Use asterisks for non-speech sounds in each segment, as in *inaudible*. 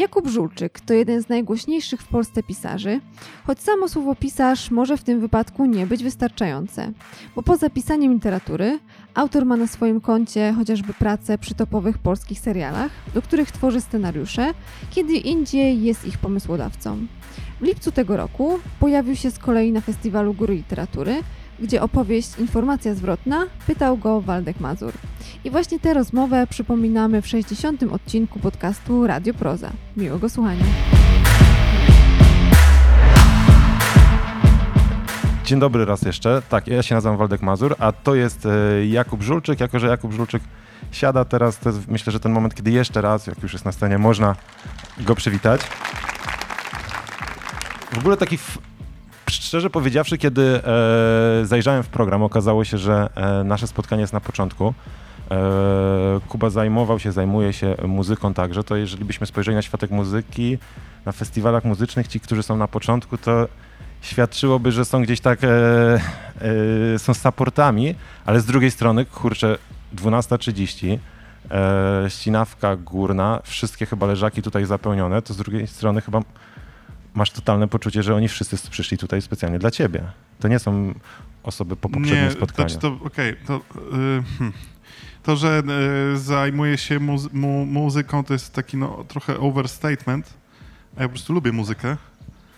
Jakub Żulczyk to jeden z najgłośniejszych w Polsce pisarzy, choć samo słowo pisarz może w tym wypadku nie być wystarczające, bo poza pisaniem literatury autor ma na swoim koncie chociażby pracę przy topowych polskich serialach, do których tworzy scenariusze, kiedy indziej jest ich pomysłodawcą. W lipcu tego roku pojawił się z kolei na Festiwalu Góry Literatury, gdzie opowieść Informacja zwrotna pytał go Waldek Mazur. I właśnie tę rozmowę przypominamy w 60. odcinku podcastu Radio Proza. Miłego słuchania. Dzień dobry raz jeszcze. Tak, ja się nazywam Waldek Mazur, a to jest e, Jakub Żulczyk. Jako, że Jakub Żulczyk siada teraz, to jest, myślę, że ten moment, kiedy jeszcze raz, jak już jest na scenie, można go przywitać. W ogóle taki, szczerze powiedziawszy, kiedy e, zajrzałem w program, okazało się, że e, nasze spotkanie jest na początku. E, Kuba zajmował się, zajmuje się muzyką także, to jeżeli byśmy spojrzeli na światek muzyki, na festiwalach muzycznych, ci, którzy są na początku, to świadczyłoby, że są gdzieś tak, e, e, są supportami, ale z drugiej strony, kurczę, 12.30, e, ścinawka górna, wszystkie chyba leżaki tutaj zapełnione, to z drugiej strony chyba masz totalne poczucie, że oni wszyscy przyszli tutaj specjalnie dla ciebie. To nie są osoby po poprzednim nie, spotkaniu. Znaczy to, okej, to, y, hmm. to, że y, zajmuję się muzy- mu, muzyką, to jest taki no, trochę overstatement. A ja po prostu lubię muzykę.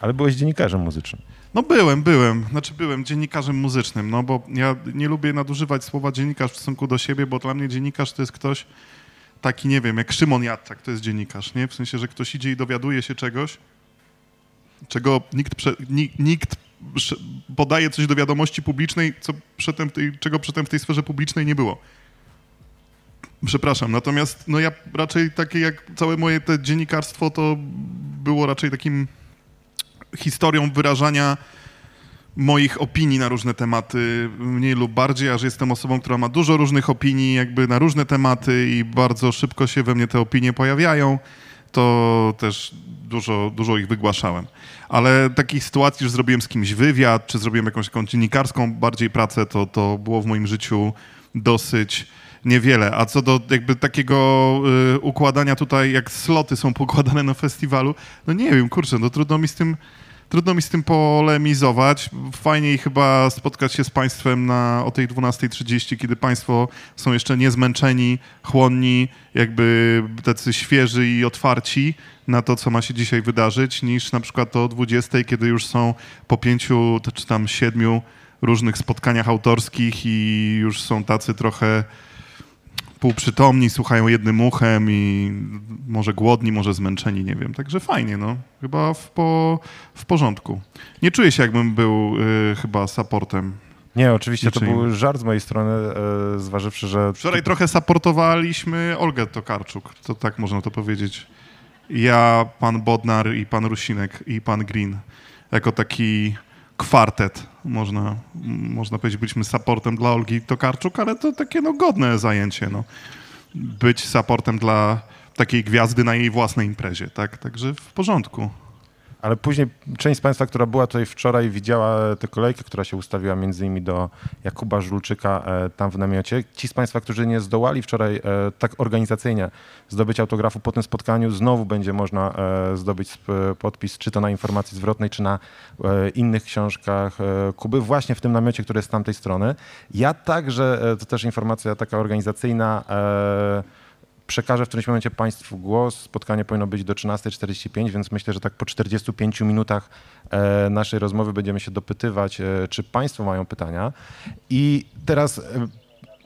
Ale byłeś dziennikarzem muzycznym. No byłem, byłem. Znaczy byłem dziennikarzem muzycznym, no bo ja nie lubię nadużywać słowa dziennikarz w stosunku do siebie, bo dla mnie dziennikarz to jest ktoś taki, nie wiem, jak Szymon Jadczak, to jest dziennikarz, nie? W sensie, że ktoś idzie i dowiaduje się czegoś, czego nikt, prze, nikt, podaje coś do wiadomości publicznej, co przedtem tej, czego przedtem w tej sferze publicznej nie było. Przepraszam, natomiast no ja raczej takie jak całe moje te dziennikarstwo to było raczej takim historią wyrażania moich opinii na różne tematy, mniej lub bardziej, a że jestem osobą, która ma dużo różnych opinii jakby na różne tematy i bardzo szybko się we mnie te opinie pojawiają, to też dużo, dużo ich wygłaszałem. Ale takich sytuacji, że zrobiłem z kimś wywiad, czy zrobiłem jakąś taką dziennikarską bardziej pracę, to, to było w moim życiu dosyć niewiele. A co do jakby takiego y, układania tutaj, jak sloty są pokładane na festiwalu, no nie wiem, kurczę, no trudno mi z tym, trudno mi z tym polemizować. Fajniej chyba spotkać się z Państwem na, o tej 12.30, kiedy Państwo są jeszcze niezmęczeni, chłonni, jakby tacy świeży i otwarci na to, co ma się dzisiaj wydarzyć, niż na przykład o 20.00, kiedy już są po pięciu czy tam siedmiu różnych spotkaniach autorskich i już są tacy trochę półprzytomni, słuchają jednym uchem i może głodni, może zmęczeni, nie wiem. Także fajnie, no. Chyba w, po, w porządku. Nie czuję się, jakbym był y, chyba supportem. Nie, oczywiście to Niczyim. był żart z mojej strony, e, zważywszy, że... Wczoraj trochę supportowaliśmy Olgę Tokarczuk, to tak można to powiedzieć. Ja, pan Bodnar i pan Rusinek i pan Green. Jako taki kwartet, można, można powiedzieć, byliśmy supportem dla Olgi Tokarczuk, ale to takie no godne zajęcie, no. Być supportem dla takiej gwiazdy na jej własnej imprezie, tak? Także w porządku. Ale później część z Państwa, która była tutaj wczoraj, widziała tę kolejkę, która się ustawiła między innymi do Jakuba Żulczyka e, tam w namiocie. Ci z Państwa, którzy nie zdołali wczoraj e, tak organizacyjnie zdobyć autografu po tym spotkaniu, znowu będzie można e, zdobyć podpis, czy to na informacji zwrotnej, czy na innych książkach Kuby, właśnie w tym namiocie, który jest z tamtej strony. Ja także, to też informacja taka organizacyjna, przekażę w którymś momencie Państwu głos. Spotkanie powinno być do 13.45, więc myślę, że tak po 45 minutach e, naszej rozmowy będziemy się dopytywać, e, czy Państwo mają pytania. I teraz e,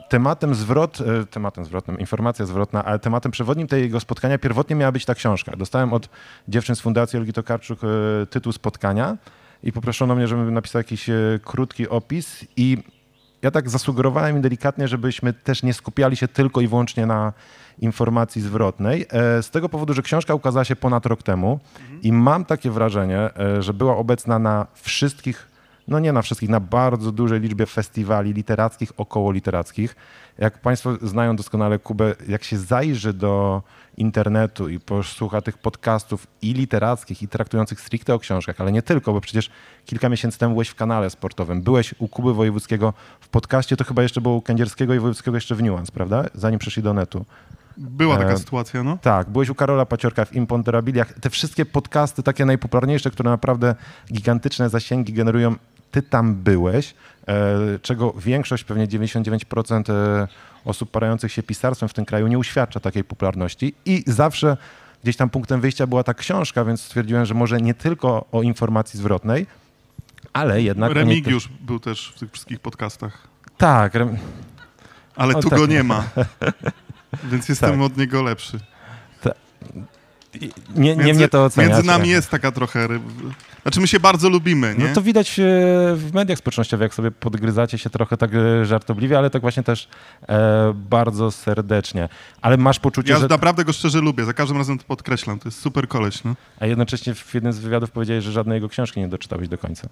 tematem zwrot, tematem zwrotnym, informacja zwrotna, ale tematem przewodnim tego spotkania pierwotnie miała być ta książka. Dostałem od dziewczyn z Fundacji Olgi Tokarczuk tytuł spotkania i poproszono mnie, żebym napisał jakiś krótki opis i ja tak zasugerowałem im delikatnie, żebyśmy też nie skupiali się tylko i wyłącznie na informacji zwrotnej, e, z tego powodu, że książka ukazała się ponad rok temu i mam takie wrażenie, e, że była obecna na wszystkich, no nie na wszystkich, na bardzo dużej liczbie festiwali literackich, około literackich. Jak Państwo znają doskonale Kubę, jak się zajrzy do internetu i posłucha tych podcastów i literackich, i traktujących stricte o książkach, ale nie tylko, bo przecież kilka miesięcy temu byłeś w kanale sportowym, byłeś u Kuby Wojewódzkiego w podcaście, to chyba jeszcze było u Kędzierskiego i Wojewódzkiego jeszcze w Nuance, prawda? Zanim przeszli do netu. Była taka E, sytuacja, no. Tak, byłeś u Karola Paciorka w Imponderabiliach. Te wszystkie podcasty, takie najpopularniejsze, które naprawdę gigantyczne zasięgi generują, ty tam byłeś, e, czego większość, pewnie 99% e, osób parających się pisarstwem w tym kraju nie uświadcza takiej popularności i zawsze gdzieś tam punktem wyjścia była ta książka, więc stwierdziłem, że może nie tylko o informacji zwrotnej, ale jednak... Remigiusz był też w tych wszystkich podcastach. Też... Tak, rem... Ale O, tu tak. go nie ma. *laughs* Więc jestem Tak. od niego lepszy. Nie, nie Między- mnie to. Między nami jest taka trochę... Znaczy my się bardzo lubimy, nie? No to widać e, w mediach społecznościowych, jak sobie podgryzacie się trochę tak e, żartobliwie, ale tak właśnie też e, bardzo serdecznie. Ale masz poczucie, Ja że... naprawdę go szczerze lubię, za każdym razem to podkreślam, to jest super koleś, no. A jednocześnie w jednym z wywiadów powiedziałeś, że żadnej jego książki nie doczytałeś do końca.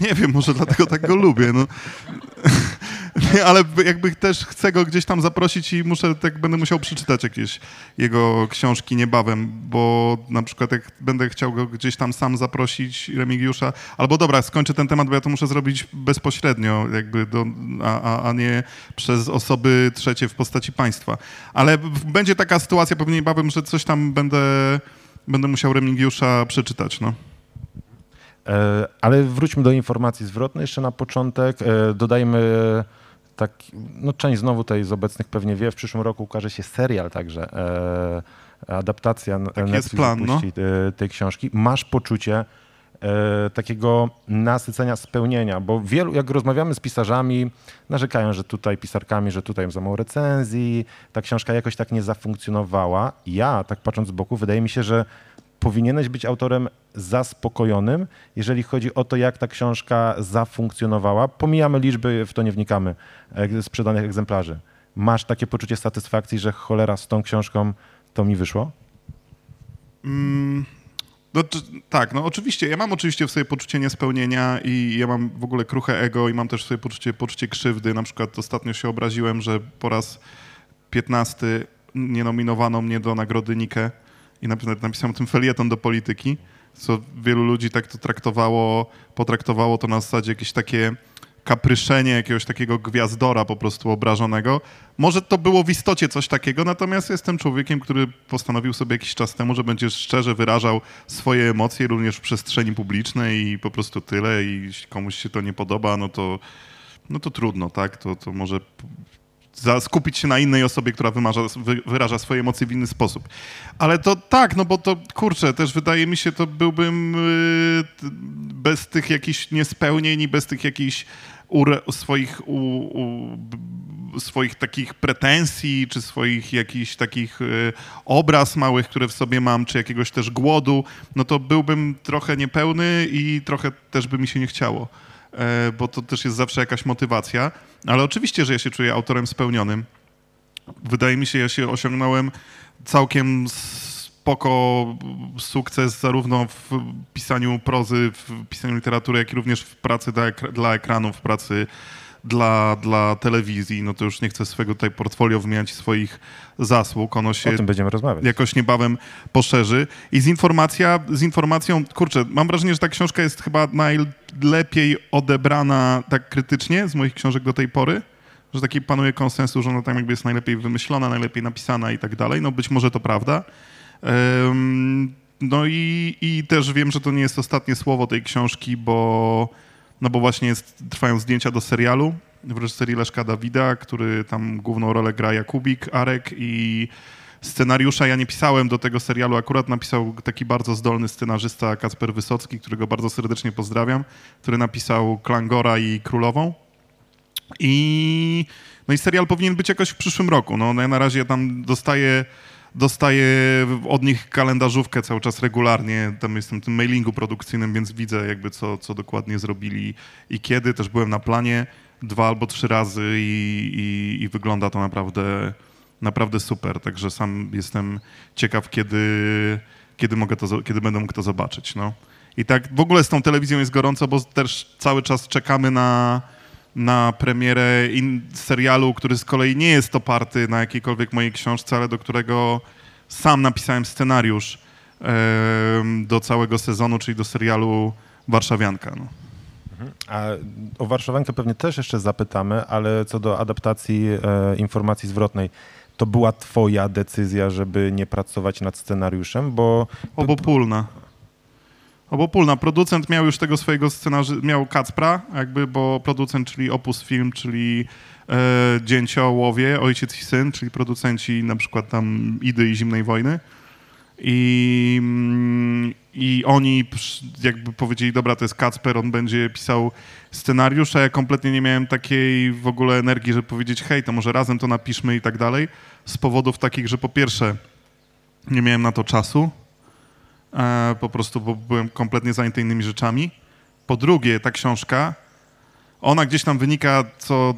Nie wiem, może dlatego tak go lubię, no. *laughs* *laughs* Ale jakby też chcę go gdzieś tam zaprosić i muszę, tak będę musiał przeczytać jakieś jego książki niebawem, bo na przykład jak będę chciał go gdzieś tam sam zaprosić, Remigiusza, albo dobra, skończę ten temat, bo ja to muszę zrobić bezpośrednio, jakby, do, a, a, a nie przez osoby trzecie w postaci państwa. Ale będzie taka sytuacja pewnie niebawem, że coś tam będę, będę musiał Remigiusza przeczytać, no. E, ale wróćmy do informacji zwrotnej jeszcze na początek. E, dodajmy tak, no część znowu tej z obecnych pewnie wie, w przyszłym roku ukaże się serial także, e, adaptacja Netflix jest plan, no. e, tej książki. Masz poczucie e, takiego nasycenia, spełnienia, bo wielu, jak rozmawiamy z pisarzami, narzekają, że tutaj pisarkami, że tutaj za mało recenzji, ta książka jakoś tak nie zafunkcjonowała. Ja, tak patrząc z boku, wydaje mi się, że powinieneś być autorem zaspokojonym, jeżeli chodzi o to, jak ta książka zafunkcjonowała. Pomijamy liczby, w to nie wnikamy, e, sprzedanych egzemplarzy. Masz takie poczucie satysfakcji, że cholera z tą książką to mi wyszło? Mm, no, tak, no oczywiście. Ja mam oczywiście w sobie poczucie niespełnienia i ja mam w ogóle kruche ego i mam też w sobie poczucie, poczucie krzywdy. Na przykład ostatnio się obraziłem, że po raz 15 nie nominowano mnie do nagrody Nike i napi- napisałem tym felieton do polityki, co wielu ludzi tak to traktowało, potraktowało to na zasadzie jakieś takie kapryszenie jakiegoś takiego gwiazdora po prostu obrażonego. Może to było w istocie coś takiego, natomiast jestem człowiekiem, który postanowił sobie jakiś czas temu, że będzie szczerze wyrażał swoje emocje również w przestrzeni publicznej i po prostu tyle i jeśli komuś się to nie podoba, no to, no to trudno, tak? To, to może za, skupić się na innej osobie, która wymarza, wy, wyraża swoje emocje w inny sposób. Ale to tak, no bo to kurczę, też wydaje mi się, to byłbym yy, bez tych jakichś niespełnień i bez tych jakichś ure, swoich, u, u, swoich takich pretensji, czy swoich jakichś takich y, obraz małych, które w sobie mam, czy jakiegoś też głodu, no to byłbym trochę niepełny i trochę też by mi się nie chciało bo to też jest zawsze jakaś motywacja. Ale oczywiście, że ja się czuję autorem spełnionym. Wydaje mi się, ja się osiągnąłem całkiem spoko sukces zarówno w pisaniu prozy, w pisaniu literatury, jak i również w pracy dla, ekra- dla ekranu, w pracy dla, dla telewizji. No to już nie chcę swojego tutaj portfolio wymieniać swoich zasług. Ono się O tym będziemy rozmawiać. jakoś niebawem poszerzy. I z, informacja, z informacją, kurczę, mam wrażenie, że ta książka jest chyba najlepiej odebrana tak krytycznie z moich książek do tej pory, że taki panuje konsensus, że ona tam jakby jest najlepiej wymyślona, najlepiej napisana i tak dalej. No być może to prawda. No i, i też wiem, że to nie jest ostatnie słowo tej książki, bo, no bo właśnie jest, trwają zdjęcia do serialu w reżyserii Leszka Dawida, który tam główną rolę gra Jakubik, Arek i scenariusza ja nie pisałem do tego serialu, akurat napisał taki bardzo zdolny scenarzysta Kacper Wysocki, którego bardzo serdecznie pozdrawiam, który napisał Klangora i Królową. I, no i serial powinien być jakoś w przyszłym roku. No, no ja na razie tam dostaję, dostaję od nich kalendarzówkę cały czas regularnie. Tam jestem w tym mailingu produkcyjnym, więc widzę jakby co, co dokładnie zrobili i kiedy. Też byłem na planie dwa albo trzy razy i, i, i wygląda to naprawdę, naprawdę super. Także sam jestem ciekaw, kiedy, kiedy, mogę to, kiedy będę mógł to zobaczyć. No. I tak w ogóle z tą telewizją jest gorąco, bo też cały czas czekamy na, na premierę in, serialu, który z kolei nie jest oparty na jakiejkolwiek mojej książce, ale do którego sam napisałem scenariusz do całego sezonu, czyli do serialu Warszawianka. No. A o Warszawiankę pewnie też jeszcze zapytamy, ale co do adaptacji e, informacji zwrotnej, to była twoja decyzja, żeby nie pracować nad scenariuszem, bo... Obopólna. Obopólna. Producent miał już tego swojego scenariusza, miał Kacpra, jakby, bo producent, czyli Opus Film, czyli e, Dzięciołowie, Ojciec i Syn, czyli producenci na przykład tam Idy i Zimnej Wojny. I, mm, I oni jakby powiedzieli, dobra, to jest Kacper, on będzie pisał scenariusz, a ja kompletnie nie miałem takiej w ogóle energii, żeby powiedzieć, hej, to może razem to napiszmy i tak dalej, z powodów takich, że po pierwsze nie miałem na to czasu, e, po prostu, bo byłem kompletnie zajęty innymi rzeczami. Po drugie, ta książka, ona gdzieś tam wynika, co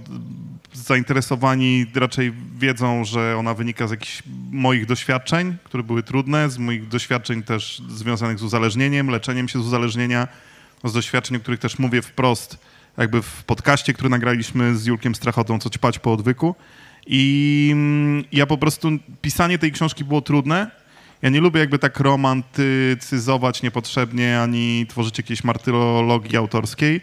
zainteresowani raczej wiedzą, że ona wynika z jakichś moich doświadczeń, które były trudne, z moich doświadczeń też związanych z uzależnieniem, leczeniem się z uzależnienia, z doświadczeń, o których też mówię wprost, jakby w podcaście, który nagraliśmy z Julkiem Strachotą, co ćpać po odwyku. I mm, ja po prostu, pisanie tej książki było trudne. Ja nie lubię jakby tak romantycyzować niepotrzebnie, ani tworzyć jakiejś martyrologii autorskiej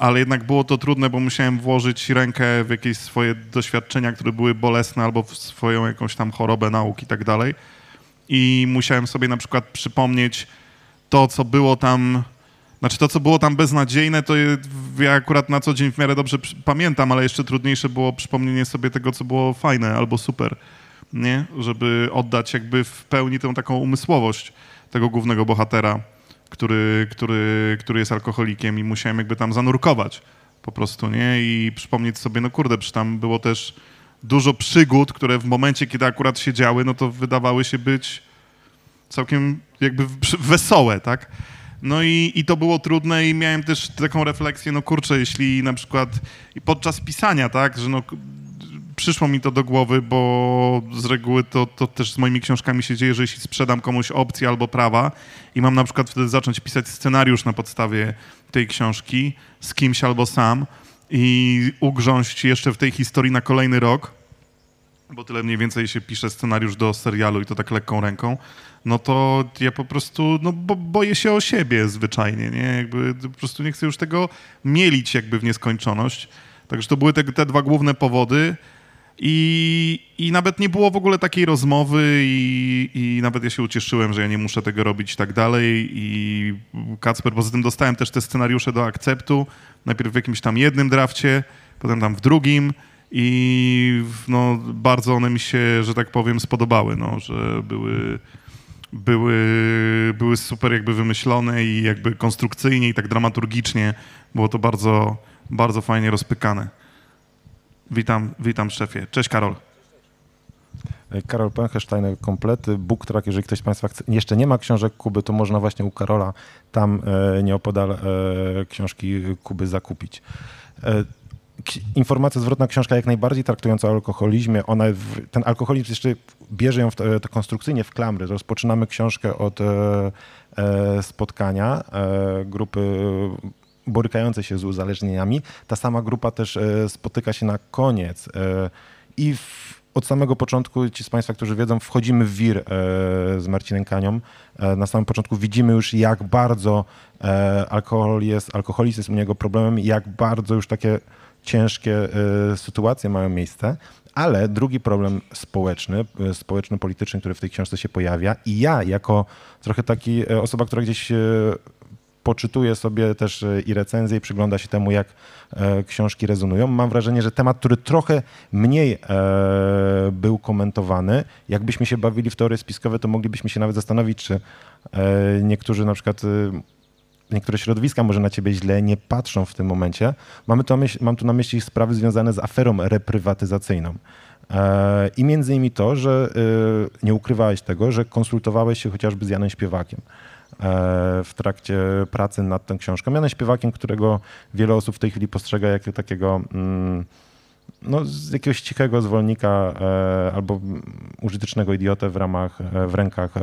ale jednak było to trudne, bo musiałem włożyć rękę w jakieś swoje doświadczenia, które były bolesne, albo w swoją jakąś tam chorobę nauk i tak dalej. I musiałem sobie na przykład przypomnieć to, co było tam, znaczy to, co było tam beznadziejne, to ja akurat na co dzień w miarę dobrze pamiętam, ale jeszcze trudniejsze było przypomnienie sobie tego, co było fajne albo super, nie? Żeby oddać jakby w pełni tę taką umysłowość tego głównego bohatera który, który, który jest alkoholikiem i musiałem jakby tam zanurkować po prostu, nie? I przypomnieć sobie, no kurde, przecież tam było też dużo przygód, które w momencie, kiedy akurat się działy, no to wydawały się być całkiem jakby wesołe, tak? No i, i to było trudne i miałem też taką refleksję, no kurczę, jeśli na przykład podczas pisania, tak, że no przyszło mi to do głowy, bo z reguły to, to też z moimi książkami się dzieje, że jeśli sprzedam komuś opcję albo prawa i mam na przykład wtedy zacząć pisać scenariusz na podstawie tej książki z kimś albo sam i ugrząść jeszcze w tej historii na kolejny rok, bo tyle mniej więcej się pisze scenariusz do serialu i to tak lekką ręką, no to ja po prostu no, bo, boję się o siebie zwyczajnie, nie? Jakby po prostu nie chcę już tego mielić jakby w nieskończoność. Także to były te, te dwa główne powody. I, I nawet nie było w ogóle takiej rozmowy i, i nawet ja się ucieszyłem, że ja nie muszę tego robić i tak dalej. I Kacper, poza tym dostałem też te scenariusze do akceptu. Najpierw w jakimś tam jednym drafcie, potem tam w drugim i no, bardzo one mi się, że tak powiem, spodobały, no, że były, były, były super jakby wymyślone i jakby konstrukcyjnie i tak dramaturgicznie było to bardzo, bardzo fajnie rozpykane. Witam, witam szefie. Cześć Karol. Karol Penchestein, komplety, book track, jeżeli ktoś z Państwa chce, jeszcze nie ma książek Kuby, to można właśnie u Karola tam e, nieopodal e, książki Kuby zakupić. Informacja zwrotna, książka jak najbardziej traktująca o alkoholizmie, ona, ten alkoholizm jeszcze bierze ją w, to konstrukcyjnie w klamry. Rozpoczynamy książkę od e, e, spotkania e, grupy borykające się z uzależnieniami. Ta sama grupa też e, spotyka się na koniec e, i w, od samego początku, ci z Państwa, którzy wiedzą, wchodzimy w wir e, z Marcinem Kanią. Na samym początku widzimy już, jak bardzo alkohol jest, alkoholizm jest u niego problemem jak bardzo już takie ciężkie sytuacje mają miejsce. Ale drugi problem społeczny, społeczno-polityczny, który w tej książce się pojawia i ja jako trochę taki osoba, która gdzieś poczytuje sobie też e, i recenzje i przygląda się temu, jak e, książki rezonują. Mam wrażenie, że temat, który trochę mniej e, był komentowany, jakbyśmy się bawili w teorie spiskowe, to moglibyśmy się nawet zastanowić, czy niektórzy na przykład niektóre środowiska może na ciebie źle nie patrzą w tym momencie. Mamy to, mam tu na myśli sprawy związane z aferą reprywatyzacyjną. I między innymi to, że nie ukrywałeś tego, że konsultowałeś się chociażby z Janem Śpiewakiem. E, w trakcie pracy nad tą książką. Janem Śpiewakiem, którego wiele osób w tej chwili postrzega jako takiego mm, no, z jakiegoś cichego zwolnika e, albo użytecznego idiotę w ramach, e, w rękach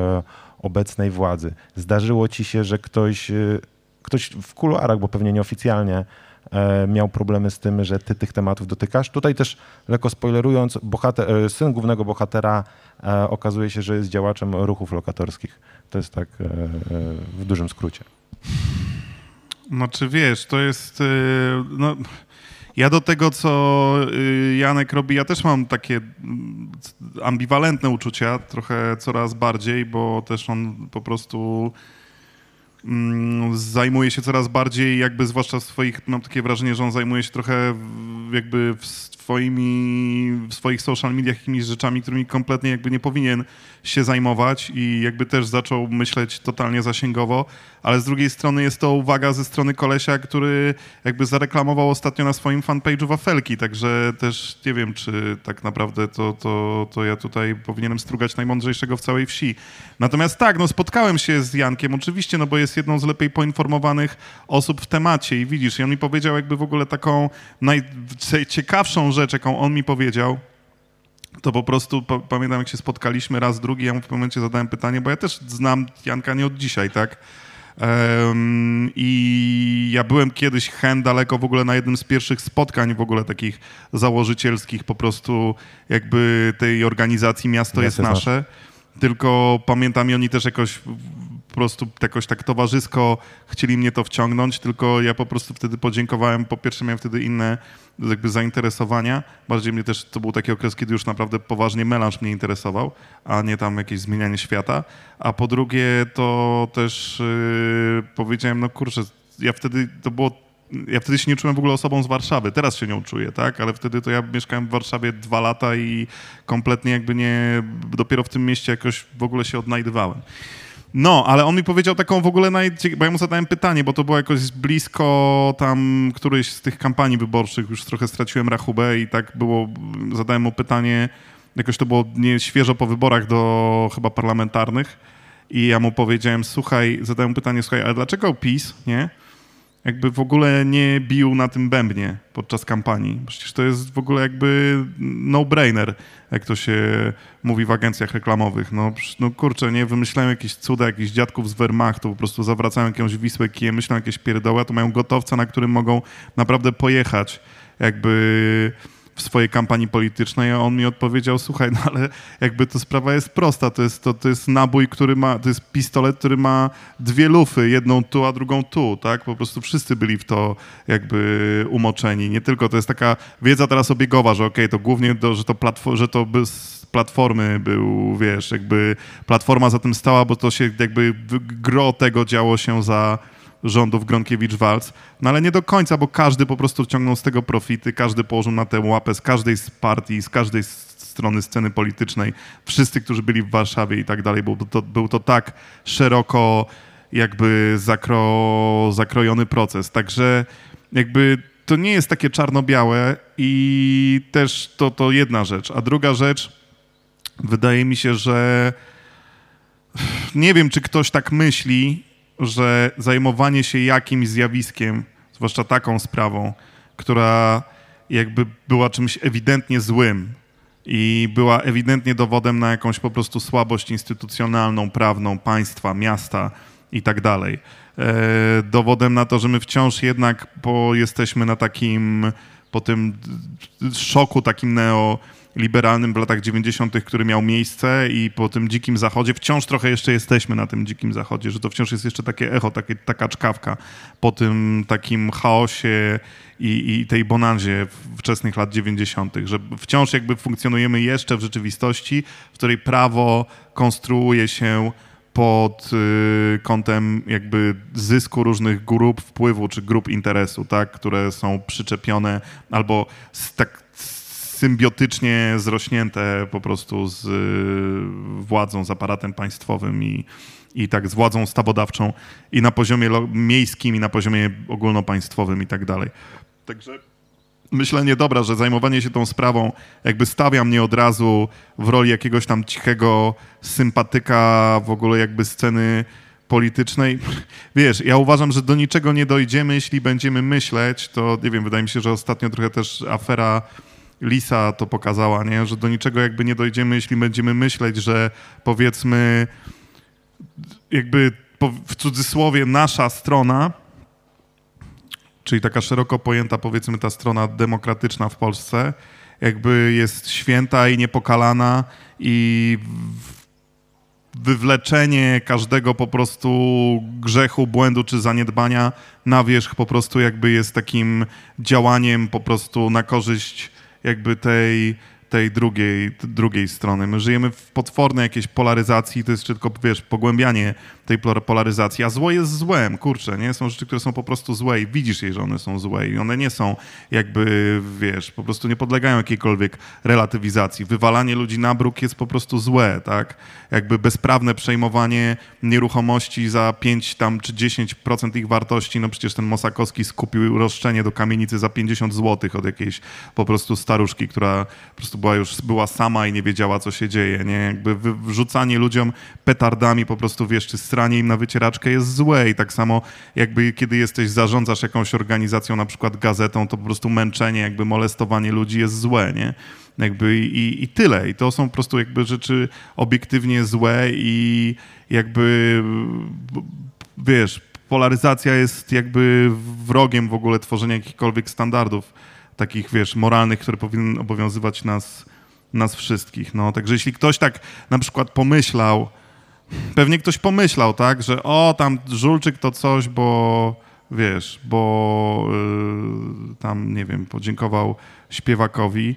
obecnej władzy. Zdarzyło ci się, że ktoś, ktoś w kuluarach, bo pewnie nieoficjalnie, miał problemy z tym, że ty tych tematów dotykasz. Tutaj też, lekko spoilerując, bohater, syn głównego bohatera okazuje się, że jest działaczem ruchów lokatorskich. To jest tak e, e, w dużym skrócie. Znaczy wiesz, to jest. E, no, Ja do tego, co Janek robi, ja też mam takie ambiwalentne uczucia, trochę coraz bardziej, bo też on po prostu zajmuje się coraz bardziej, jakby zwłaszcza w swoich, mam takie wrażenie, że on zajmuje się trochę jakby w swoimi, w swoich social mediach jakimiś rzeczami, którymi kompletnie jakby nie powinien się zajmować i jakby też zaczął myśleć totalnie zasięgowo, ale z drugiej strony jest to uwaga ze strony kolesia, który jakby zareklamował ostatnio na swoim fanpage'u wafelki, także też nie wiem, czy tak naprawdę to, to, to ja tutaj powinienem strugać najmądrzejszego w całej wsi. Natomiast tak, no spotkałem się z Jankiem oczywiście, no bo jest jedną z lepiej poinformowanych osób w temacie i widzisz, i on mi powiedział jakby w ogóle taką najciekawszą rzecz, jaką on mi powiedział, to po prostu pamiętam, jak się spotkaliśmy raz, drugi, ja mu w pewnym momencie zadałem pytanie, bo ja też znam Janka nie od dzisiaj, tak? Um, I ja byłem kiedyś hen daleko w ogóle na jednym z pierwszych spotkań w ogóle takich założycielskich po prostu jakby tej organizacji Miasto jest nasze. Tylko pamiętam i oni też jakoś po prostu jakoś tak towarzysko chcieli mnie to wciągnąć, tylko ja po prostu wtedy podziękowałem. Po pierwsze miałem wtedy inne jakby zainteresowania. Bardziej mnie też, to był taki okres, kiedy już naprawdę poważnie melanż mnie interesował, a nie tam jakieś zmienianie świata. A po drugie to też yy, powiedziałem, no kurczę, ja wtedy, to było ja wtedy się nie czułem w ogóle osobą z Warszawy. Teraz się nią czuję, tak? Ale wtedy to ja mieszkałem w Warszawie dwa lata i kompletnie jakby nie, dopiero w tym mieście jakoś w ogóle się odnajdywałem. No, ale on mi powiedział taką w ogóle, najcie... bo ja mu zadałem pytanie, bo to było jakoś blisko tam którejś z tych kampanii wyborczych, już trochę straciłem rachubę i tak było, zadałem mu pytanie, jakoś to było nie świeżo po wyborach do chyba parlamentarnych i ja mu powiedziałem, słuchaj, zadałem pytanie, słuchaj, ale dlaczego PiS, nie? Jakby w ogóle nie bił na tym bębnie podczas kampanii. Przecież to jest w ogóle jakby no-brainer, jak to się mówi w agencjach reklamowych. No, no kurczę, nie wymyślają jakieś cuda, jakichś dziadków z Wehrmachtu, po prostu zawracają jakąś Wisłę kijem, myślą jakieś pierdoły, a to mają gotowca, na którym mogą naprawdę pojechać jakby w swojej kampanii politycznej, a on mi odpowiedział, słuchaj, no ale jakby to sprawa jest prosta, to jest, to, to jest nabój, który ma, to jest pistolet, który ma dwie lufy, jedną tu, a drugą tu, tak? Po prostu wszyscy byli w to jakby umoczeni. Nie tylko, to jest taka wiedza teraz obiegowa, że okej, okay, to głównie, to, że to, platform, że to by platformy był, wiesz, jakby platforma za tym stała, bo to się jakby gro tego działo się za rządów Gronkiewicz-Walc, no ale nie do końca, bo każdy po prostu ciągnął z tego profity, każdy położył na tę łapę z każdej z partii, z każdej strony sceny politycznej, wszyscy, którzy byli w Warszawie i tak dalej, to, był to tak szeroko jakby zakro, zakrojony proces. Także jakby to nie jest takie czarno-białe i też to, to jedna rzecz. A druga rzecz, wydaje mi się, że nie wiem, czy ktoś tak myśli, że zajmowanie się jakimś zjawiskiem, zwłaszcza taką sprawą, która jakby była czymś ewidentnie złym i była ewidentnie dowodem na jakąś po prostu słabość instytucjonalną, prawną państwa, miasta i tak dalej. E, dowodem na to, że my wciąż jednak po, jesteśmy na takim, po tym szoku takim neo liberalnym w latach 90., który miał miejsce i po tym dzikim zachodzie, wciąż trochę jeszcze jesteśmy na tym dzikim zachodzie, że to wciąż jest jeszcze takie echo, takie, taka czkawka po tym takim chaosie i, i tej bonanzie wczesnych lat 90., że wciąż jakby funkcjonujemy jeszcze w rzeczywistości, w której prawo konstruuje się pod y, kątem jakby zysku różnych grup wpływu czy grup interesu, tak, które są przyczepione albo z, tak symbiotycznie zrośnięte po prostu z y, władzą, z aparatem państwowym i, i tak z władzą stawodawczą i na poziomie miejskim, i na poziomie ogólnopaństwowym i tak dalej. Także myślenie dobra, że zajmowanie się tą sprawą jakby stawia mnie od razu w roli jakiegoś tam cichego sympatyka w ogóle jakby sceny politycznej. Wiesz, ja uważam, że do niczego nie dojdziemy, jeśli będziemy myśleć, to nie wiem, wydaje mi się, że ostatnio trochę też afera Lisa to pokazała, nie? że do niczego jakby nie dojdziemy, jeśli będziemy myśleć, że powiedzmy jakby w cudzysłowie nasza strona, czyli taka szeroko pojęta powiedzmy ta strona demokratyczna w Polsce, jakby jest święta i niepokalana i wywleczenie każdego po prostu grzechu, błędu czy zaniedbania na wierzch po prostu jakby jest takim działaniem po prostu na korzyść jakby tej tej drugiej, drugiej strony. My żyjemy w potwornej jakiejś polaryzacji, to jest tylko, wiesz, pogłębianie tej polaryzacji, a zło jest złem, kurczę, nie? Są rzeczy, które są po prostu złe i widzisz je, że one są złe i one nie są jakby, wiesz, po prostu nie podlegają jakiejkolwiek relatywizacji. Wywalanie ludzi na bruk jest po prostu złe, tak? Jakby bezprawne przejmowanie nieruchomości za 5 tam czy 10% ich wartości, no przecież ten Mosakowski skupił roszczenie do kamienicy za 50 zł od jakiejś po prostu staruszki, która po prostu była już była sama i nie wiedziała, co się dzieje, nie? Jakby wrzucanie ludziom petardami po prostu, wiesz, czy stranie im na wycieraczkę jest złe i tak samo jakby kiedy jesteś, zarządzasz jakąś organizacją, na przykład gazetą, to po prostu męczenie, jakby molestowanie ludzi jest złe, nie? Jakby i, i tyle. I to są po prostu jakby rzeczy obiektywnie złe i jakby wiesz, polaryzacja jest jakby wrogiem w ogóle tworzenia jakichkolwiek standardów takich, wiesz, moralnych, które powinny obowiązywać nas, nas wszystkich. No, także jeśli ktoś tak na przykład pomyślał, pewnie ktoś pomyślał, tak, że o, tam Żulczyk to coś, bo wiesz, bo yy, tam, nie wiem, podziękował śpiewakowi.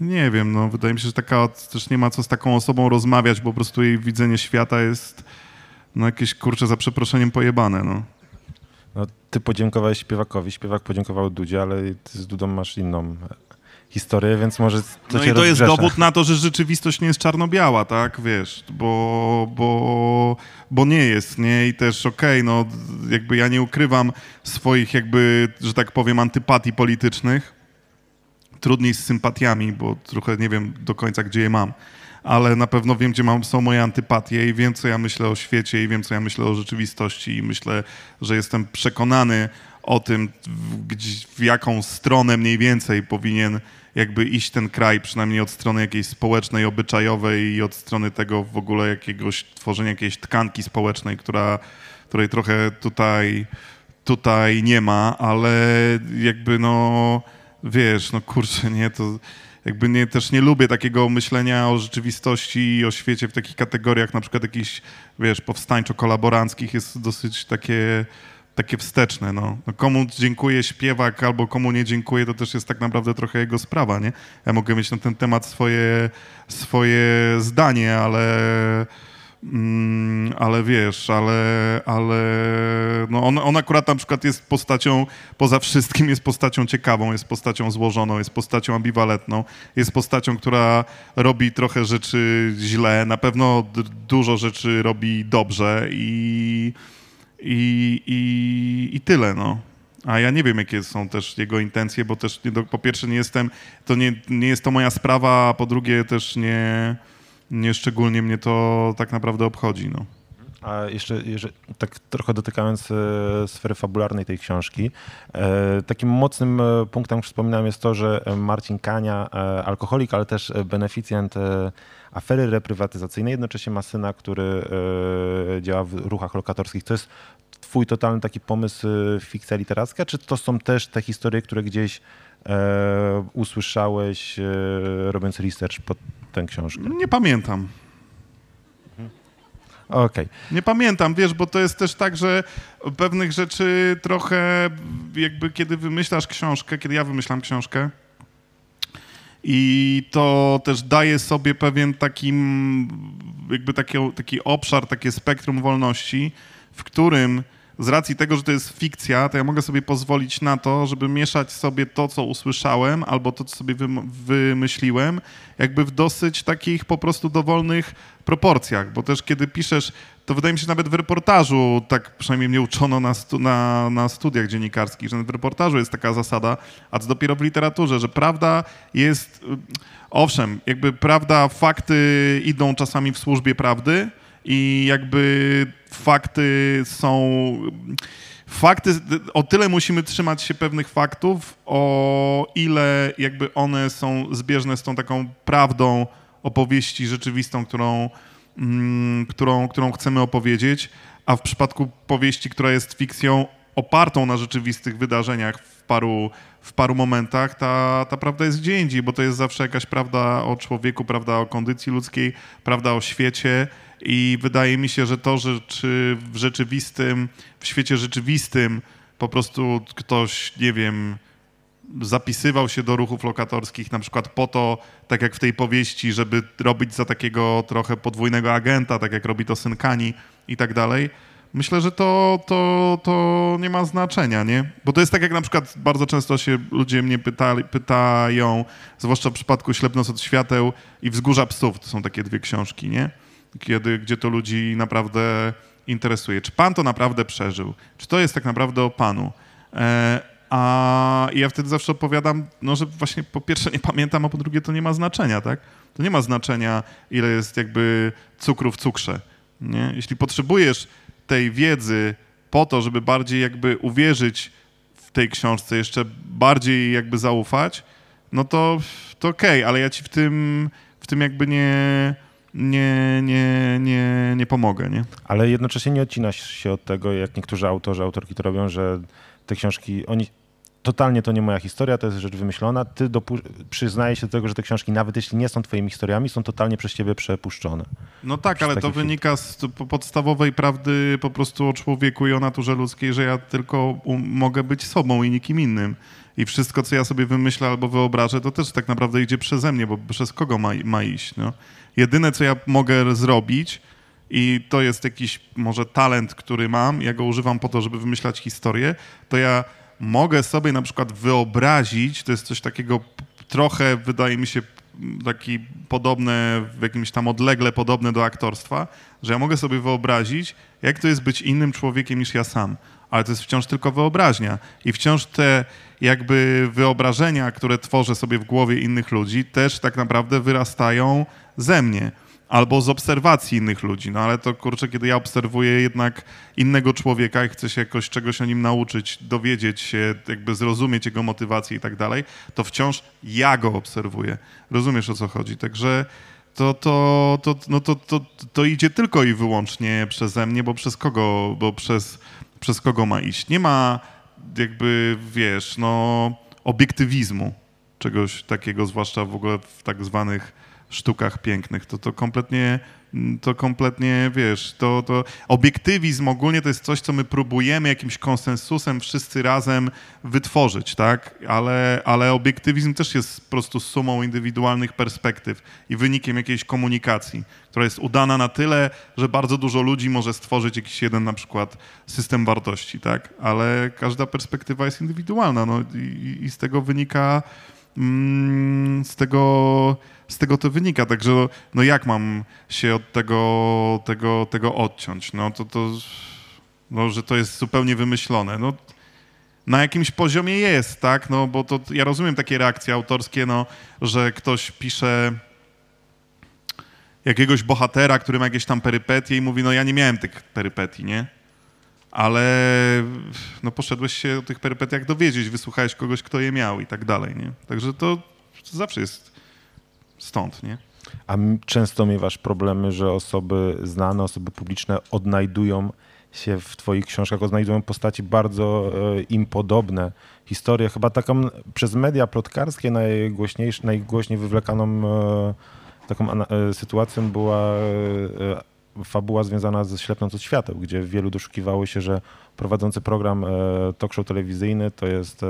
Nie wiem, no wydaje mi się, że taka też nie ma co z taką osobą rozmawiać, bo po prostu jej widzenie świata jest no jakieś, kurczę, za przeproszeniem pojebane, no. No, ty podziękowałeś śpiewakowi, śpiewak podziękował Dudzie, ale ty z Dudą masz inną historię, więc może to No i to jest dowód na to, że rzeczywistość nie jest czarno-biała, tak, wiesz, bo, bo, bo nie jest, nie, i też okej, okay, no jakby ja nie ukrywam swoich jakby, że tak powiem, antypatii politycznych, trudniej z sympatiami, bo trochę nie wiem do końca, gdzie je mam, ale na pewno wiem, gdzie mam, są moje antypatie i wiem, co ja myślę o świecie i wiem, co ja myślę o rzeczywistości i myślę, że jestem przekonany o tym, w, w jaką stronę mniej więcej powinien jakby iść ten kraj, przynajmniej od strony jakiejś społecznej, obyczajowej i od strony tego w ogóle jakiegoś tworzenia jakiejś tkanki społecznej, która, której trochę tutaj, tutaj nie ma, ale jakby no, wiesz, no kurczę, nie, to jakby nie, też nie lubię takiego myślenia o rzeczywistości i o świecie w takich kategoriach, na przykład jakichś, wiesz, powstańczo-kolaboranckich jest dosyć takie takie wsteczne. No. no. komu dziękuję śpiewak albo komu nie dziękuję, to też jest tak naprawdę trochę jego sprawa, nie? Ja mogę mieć na ten temat swoje, swoje zdanie, ale... Mm, ale wiesz, ale, ale no on, on akurat na przykład jest postacią, poza wszystkim jest postacią ciekawą, jest postacią złożoną, jest postacią ambiwalentną, jest postacią, która robi trochę rzeczy źle, na pewno dużo rzeczy robi dobrze i i, i, i tyle, no. A ja nie wiem, jakie są też jego intencje, bo też nie, po pierwsze nie jestem, to nie, nie jest to moja sprawa, a po drugie też nie, nie szczególnie mnie to tak naprawdę obchodzi, no. A jeszcze, jeszcze tak trochę dotykając e, sfery fabularnej tej książki, e, takim mocnym e, punktem, jak wspominałem, jest to, że Marcin Kania, alkoholik, ale też beneficjent afery reprywatyzacyjnej, jednocześnie ma syna, który e, działa w ruchach lokatorskich. To jest twój totalny taki pomysł, fikcja literacka, czy to są też te historie, które gdzieś usłyszałeś, robiąc research pod tę książkę? Nie pamiętam. Okay. Nie pamiętam, wiesz, bo to jest też tak, że pewnych rzeczy trochę jakby kiedy wymyślasz książkę, kiedy ja wymyślam książkę i to też daje sobie pewien taki jakby taki, taki obszar, takie spektrum wolności, w którym z racji tego, że to jest fikcja, to ja mogę sobie pozwolić na to, żeby mieszać sobie to, co usłyszałem, albo to, co sobie wymyśliłem, jakby w dosyć takich po prostu dowolnych proporcjach, bo też kiedy piszesz, to wydaje mi się nawet w reportażu, tak przynajmniej mnie uczono na, stu, na, na studiach dziennikarskich, że w reportażu jest taka zasada, a co dopiero w literaturze, że prawda jest, owszem, jakby prawda, fakty idą czasami w służbie prawdy, i jakby fakty są. Fakty, o tyle musimy trzymać się pewnych faktów, o ile jakby one są zbieżne z tą taką prawdą opowieści rzeczywistą, którą, którą, którą chcemy opowiedzieć, a w przypadku powieści, która jest fikcją opartą na rzeczywistych wydarzeniach w paru, w paru momentach, ta, ta prawda jest gdzie indziej, bo to jest zawsze jakaś prawda o człowieku, prawda o kondycji ludzkiej, prawda o świecie I wydaje mi się, że to, że czy w rzeczywistym, w świecie rzeczywistym po prostu ktoś, nie wiem, zapisywał się do ruchów lokatorskich na przykład po to, tak jak w tej powieści, żeby robić za takiego trochę podwójnego agenta, tak jak robi to Synkani i tak dalej. Myślę, że to, to, to nie ma znaczenia, nie? Bo to jest tak, jak na przykład bardzo często się ludzie mnie pytali, pytają, zwłaszcza w przypadku Ślepnoc od świateł i Wzgórza psów, to są takie dwie książki, nie? Kiedy, gdzie to ludzi naprawdę interesuje. Czy pan to naprawdę przeżył? Czy to jest tak naprawdę o panu? E, a ja wtedy zawsze odpowiadam, no, że właśnie po pierwsze nie pamiętam, a po drugie to nie ma znaczenia, tak? To nie ma znaczenia, ile jest jakby cukru w cukrze. Nie? Jeśli potrzebujesz tej wiedzy po to, żeby bardziej jakby uwierzyć w tej książce, jeszcze bardziej jakby zaufać, no to, to okej, okay, ale ja ci w tym, w tym jakby nie, nie, nie, nie, nie pomogę, nie? Ale jednocześnie nie odcinasz się od tego, jak niektórzy autorzy, autorki to robią, że te książki, oni totalnie to nie moja historia, to jest rzecz wymyślona. Ty przyznajesz się do tego, że te książki, nawet jeśli nie są twoimi historiami, są totalnie przez ciebie przepuszczone. No tak, ale to wynika z podstawowej prawdy po prostu o człowieku i o naturze ludzkiej, że ja tylko mogę być sobą i nikim innym. I wszystko, co ja sobie wymyślę albo wyobrażę, to też tak naprawdę idzie przeze mnie, bo przez kogo ma, ma iść. No? Jedyne, co ja mogę zrobić, i to jest jakiś może talent, który mam, ja go używam po to, żeby wymyślać historię, to ja mogę sobie na przykład wyobrazić, to jest coś takiego trochę, wydaje mi się, taki podobne, w jakimś tam odlegle podobne do aktorstwa, że ja mogę sobie wyobrazić, jak to jest być innym człowiekiem niż ja sam. Ale to jest wciąż tylko wyobraźnia. I wciąż te jakby wyobrażenia, które tworzę sobie w głowie innych ludzi, też tak naprawdę wyrastają ze mnie albo z obserwacji innych ludzi. No ale to kurczę, kiedy ja obserwuję jednak innego człowieka i chcę się jakoś czegoś o nim nauczyć, dowiedzieć się, jakby zrozumieć jego motywację i tak dalej, to wciąż ja go obserwuję. Rozumiesz o co chodzi? Także to, to, to, no to, to, to idzie tylko i wyłącznie przeze mnie, bo przez kogo, bo przez, przez kogo ma iść. Nie ma jakby, wiesz, no, obiektywizmu czegoś takiego, zwłaszcza w ogóle w tak zwanych sztukach pięknych. To, to kompletnie, to kompletnie, wiesz, to, to obiektywizm ogólnie to jest coś, co my próbujemy jakimś konsensusem wszyscy razem wytworzyć, tak? Ale, ale obiektywizm też jest po prostu sumą indywidualnych perspektyw i wynikiem jakiejś komunikacji, która jest udana na tyle, że bardzo dużo ludzi może stworzyć jakiś jeden na przykład system wartości, tak? Ale każda perspektywa jest indywidualna, no i, i z tego wynika mm, z tego z tego to wynika. Także no, no jak mam się od tego, tego, tego odciąć? No to, to no, że to jest zupełnie wymyślone. No, na jakimś poziomie jest, tak? No bo to ja rozumiem takie reakcje autorskie, no, że ktoś pisze jakiegoś bohatera, który ma jakieś tam perypetie i mówi, no ja nie miałem tych perypetii, nie? Ale no poszedłeś się o tych perypetiach dowiedzieć, wysłuchałeś kogoś, kto je miał i tak dalej, nie? Także to, to zawsze jest stąd, nie? A często miewasz problemy, że osoby znane, osoby publiczne odnajdują się w twoich książkach, odnajdują postaci bardzo e, im podobne. Historię chyba taką przez media plotkarskie najgłośniej wywlekaną e, taką e, sytuacją była fabuła związana ze Ślepnąc od świateł, gdzie wielu doszukiwało się, że prowadzący program e, talk show telewizyjny to jest e,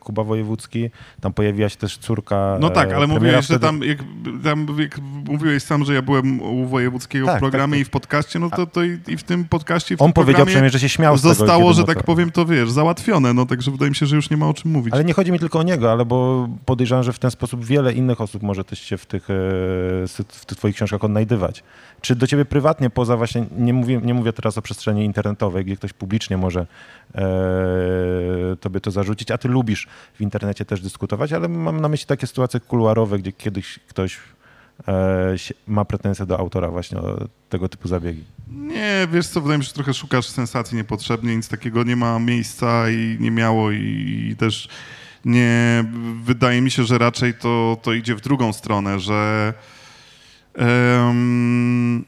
Kuba Wojewódzki. Tam pojawiła się też córka. No tak, ale e, mówiłeś, wtedy... że tam jak, tam jak mówiłeś sam, że ja byłem u Wojewódzkiego tak, w programie tak, tak. i w podcaście, no to, to i, i w tym podcaście. W On powiedział przynajmniej, że się śmiał z Zostało, tego, że tak powiem, to wiesz, załatwione, no także wydaje mi się, że już nie ma o czym mówić. Ale nie chodzi mi tylko o niego, ale bo podejrzewam, że w ten sposób wiele innych osób może też się w tych, w tych twoich książkach odnajdywać. Czy do ciebie prywatnie, poza właśnie, nie mówię, nie mówię teraz o przestrzeni internetowej, gdzie ktoś publicznie może e, tobie to zarzucić, a ty lubisz w internecie też dyskutować, ale mam na myśli takie sytuacje kuluarowe, gdzie kiedyś ktoś e, ma pretensje do autora właśnie o tego typu zabiegi. Nie, wiesz co, wydaje mi się, że trochę szukasz sensacji niepotrzebnie, nic takiego nie ma miejsca i nie miało i, i też nie, wydaje mi się, że raczej to, to idzie w drugą stronę, że um,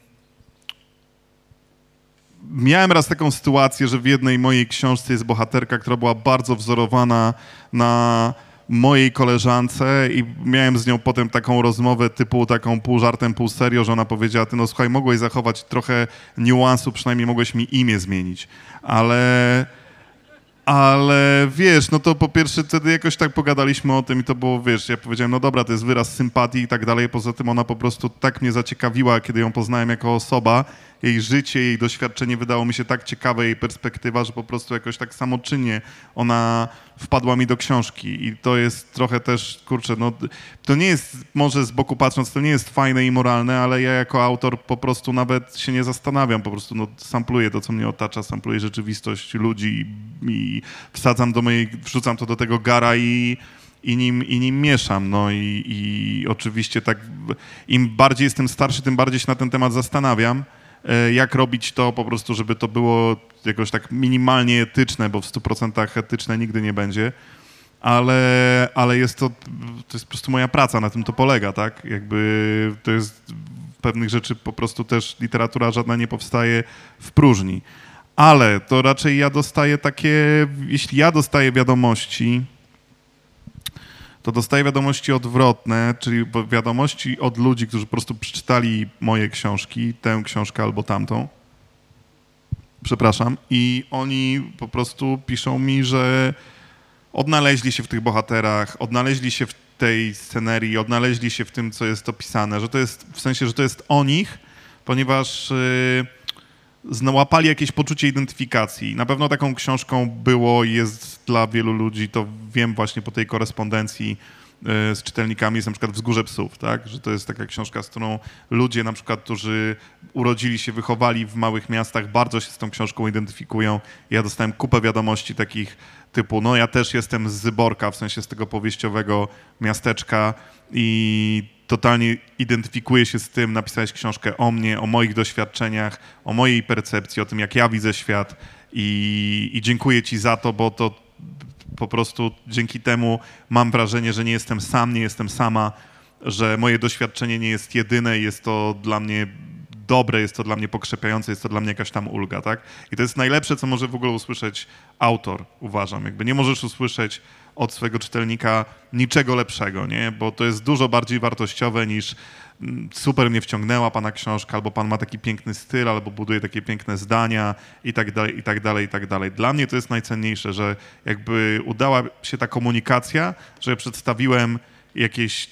miałem raz taką sytuację, że w jednej mojej książce jest bohaterka, która była bardzo wzorowana na mojej koleżance i miałem z nią potem taką rozmowę typu taką pół żartem, pół serio, że ona powiedziała, ty no słuchaj, mogłeś zachować trochę niuansu, przynajmniej mogłeś mi imię zmienić, ale... Ale wiesz, no to po pierwsze wtedy jakoś tak pogadaliśmy o tym i to było, wiesz, ja powiedziałem, no dobra, to jest wyraz sympatii i tak dalej. Poza tym ona po prostu tak mnie zaciekawiła, kiedy ją poznałem jako osoba, jej życie, jej doświadczenie wydało mi się tak ciekawe, jej perspektywa, że po prostu jakoś tak samoczynnie ona wpadła mi do książki i to jest trochę też, kurczę, no to nie jest, może z boku patrząc, to nie jest fajne i moralne, ale ja jako autor po prostu nawet się nie zastanawiam, po prostu no, sampluję to, co mnie otacza, sampluję rzeczywistość ludzi i, wsadzam do mojej, wrzucam to do tego gara i i nim, i nim mieszam. No i, i oczywiście tak, im bardziej jestem starszy, tym bardziej się na ten temat zastanawiam. E, jak robić to po prostu, żeby to było jakoś tak minimalnie etyczne, bo w 100% etyczne nigdy nie będzie, ale, ale jest to, to jest po prostu moja praca, na tym to polega, tak? Jakby to jest pewnych rzeczy po prostu też literatura żadna nie powstaje w próżni. Ale to raczej ja dostaję takie, jeśli ja dostaję wiadomości, to dostaję wiadomości odwrotne, czyli wiadomości od ludzi, którzy po prostu przeczytali moje książki, tę książkę albo tamtą. Przepraszam. I oni po prostu piszą mi, że odnaleźli się w tych bohaterach, odnaleźli się w tej scenerii, odnaleźli się w tym, co jest opisane, że to jest w sensie, że to jest o nich, ponieważ. Yy, łapali jakieś poczucie identyfikacji. Na pewno taką książką było i jest dla wielu ludzi, to wiem właśnie po tej korespondencji e, z czytelnikami, jest na przykład Wzgórze Psów, tak? że to jest taka książka, z którą ludzie na przykład, którzy urodzili się, wychowali w małych miastach, bardzo się z tą książką identyfikują. Ja dostałem kupę wiadomości takich typu, no ja też jestem z Zyborka, w sensie z tego powieściowego miasteczka i totalnie identyfikuję się z tym, napisałeś książkę o mnie, o moich doświadczeniach, o mojej percepcji, o tym, jak ja widzę świat i, i dziękuję ci za to, bo to po prostu dzięki temu mam wrażenie, że nie jestem sam, nie jestem sama, że moje doświadczenie nie jest jedyne, jest to dla mnie dobre, jest to dla mnie pokrzepiające, jest to dla mnie jakaś tam ulga, tak? I to jest najlepsze, co może w ogóle usłyszeć autor, uważam. Jakby nie możesz usłyszeć od swojego czytelnika niczego lepszego, nie? Bo to jest dużo bardziej wartościowe niż mm, super mnie wciągnęła pana książka, albo pan ma taki piękny styl, albo buduje takie piękne zdania i tak dalej, i tak dalej, i tak dalej. Dla mnie to jest najcenniejsze, że jakby udała się ta komunikacja, że przedstawiłem jakiś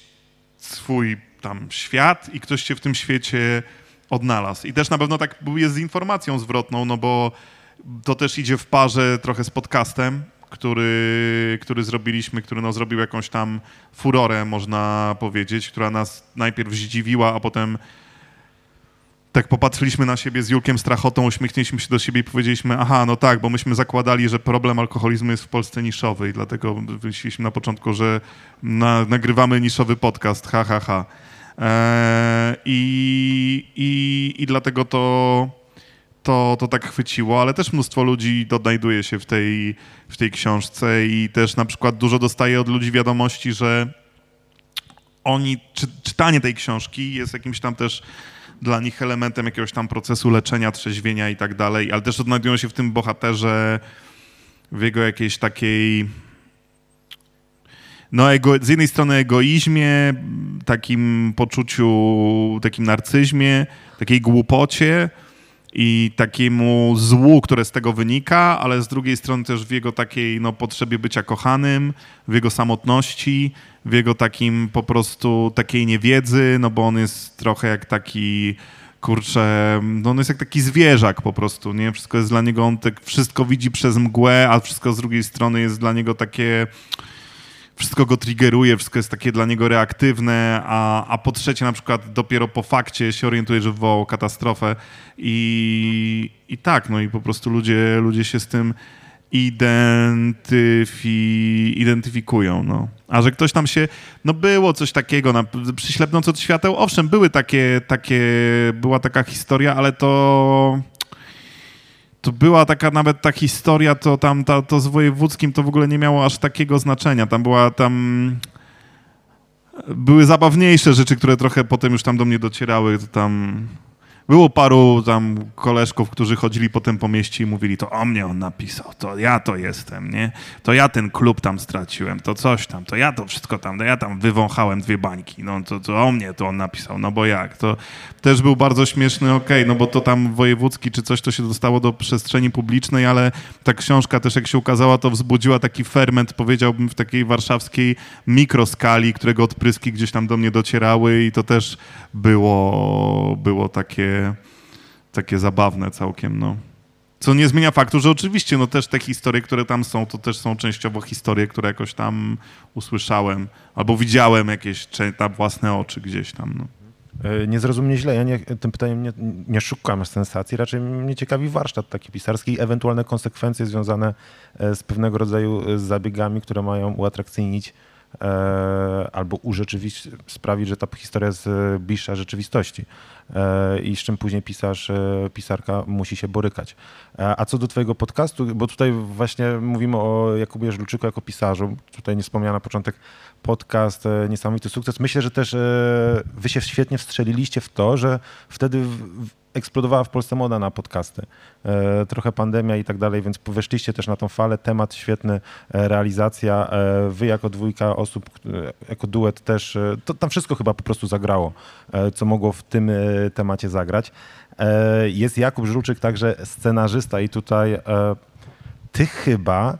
swój tam świat i ktoś się w tym świecie odnalazł. I też na pewno tak jest z informacją zwrotną, no bo to też idzie w parze trochę z podcastem, który, który zrobiliśmy, który no, zrobił jakąś tam furorę, można powiedzieć, która nas najpierw zdziwiła, a potem tak popatrzyliśmy na siebie z Julkiem Strachotą, uśmiechnęliśmy się do siebie i powiedzieliśmy, aha, no tak, bo myśmy zakładali, że problem alkoholizmu jest w Polsce niszowy i dlatego wymyśliliśmy na początku, że na, nagrywamy niszowy podcast, ha, ha, ha. Eee, i, i, I dlatego to, to, to tak chwyciło, ale też mnóstwo ludzi odnajduje się w tej, w tej książce i też na przykład dużo dostaje od ludzi wiadomości, że oni, czy, czytanie tej książki jest jakimś tam też dla nich elementem jakiegoś tam procesu leczenia, trzeźwienia i tak dalej, ale też odnajdują się w tym bohaterze, w jego jakiejś takiej no, ego, z jednej strony egoizmie, takim poczuciu, takim narcyzmie, takiej głupocie i takiemu złu, które z tego wynika, ale z drugiej strony też w jego takiej no, potrzebie bycia kochanym, w jego samotności, w jego takim po prostu takiej niewiedzy, no bo on jest trochę jak taki kurczę, no on jest jak taki zwierzak po prostu, nie? Wszystko jest dla niego, on tak wszystko widzi przez mgłę, a wszystko z drugiej strony jest dla niego takie wszystko go triggeruje, wszystko jest takie dla niego reaktywne, a, a po trzecie na przykład dopiero po fakcie się orientuje, że wywołał katastrofę i, i tak, no i po prostu ludzie, ludzie się z tym identyfi, identyfikują, no. A że ktoś tam się, no było coś takiego, na, przyślepnąc od świateł, owszem, były takie, takie, była taka historia, ale to to była taka nawet ta historia, to tam ta, to z wojewódzkim to w ogóle nie miało aż takiego znaczenia. Tam była tam. Były zabawniejsze rzeczy, które trochę potem już tam do mnie docierały. To tam Było paru tam koleżków, którzy chodzili potem po mieście i mówili, to o mnie on napisał, to ja to jestem, nie? To ja ten klub tam straciłem, to coś tam, to ja to wszystko tam, to ja tam wywąchałem dwie bańki, no to, to o mnie to on napisał, no bo jak? To też był bardzo śmieszny, okej, okay, no bo to tam wojewódzki czy coś, to się dostało do przestrzeni publicznej, ale ta książka też jak się ukazała, to wzbudziła taki ferment, powiedziałbym, w takiej warszawskiej mikroskali, którego odpryski gdzieś tam do mnie docierały i to też było, było takie, takie zabawne całkiem, no. Co nie zmienia faktu, że oczywiście no też te historie, które tam są, to też są częściowo historie, które jakoś tam usłyszałem albo widziałem jakieś na własne oczy gdzieś tam. No. E, nie zrozum mnie źle, ja nie, tym pytaniem nie, nie szukam sensacji, raczej mnie ciekawi warsztat taki pisarski i ewentualne konsekwencje związane e, z pewnego rodzaju e, zabiegami, które mają uatrakcyjnić albo urzeczywistość, sprawić, że ta historia jest bliższa rzeczywistości e, i z czym później pisarz, e, pisarka musi się borykać. A co do twojego podcastu, bo tutaj właśnie mówimy o Jakubie Żulczyku jako pisarzu, tutaj nie wspomniano na początek podcast, e, niesamowity sukces. Myślę, że też e, wy się świetnie wstrzeliliście w to, że wtedy eksplodowała w Polsce moda na podcasty. E, trochę pandemia i tak dalej, więc weszliście też na tą falę. Temat świetny, realizacja. Wy jako dwójka osób, jako duet też, to tam wszystko chyba po prostu zagrało, co mogło w tym temacie zagrać. Jest Jakub Żulczyk, także scenarzysta i tutaj ty chyba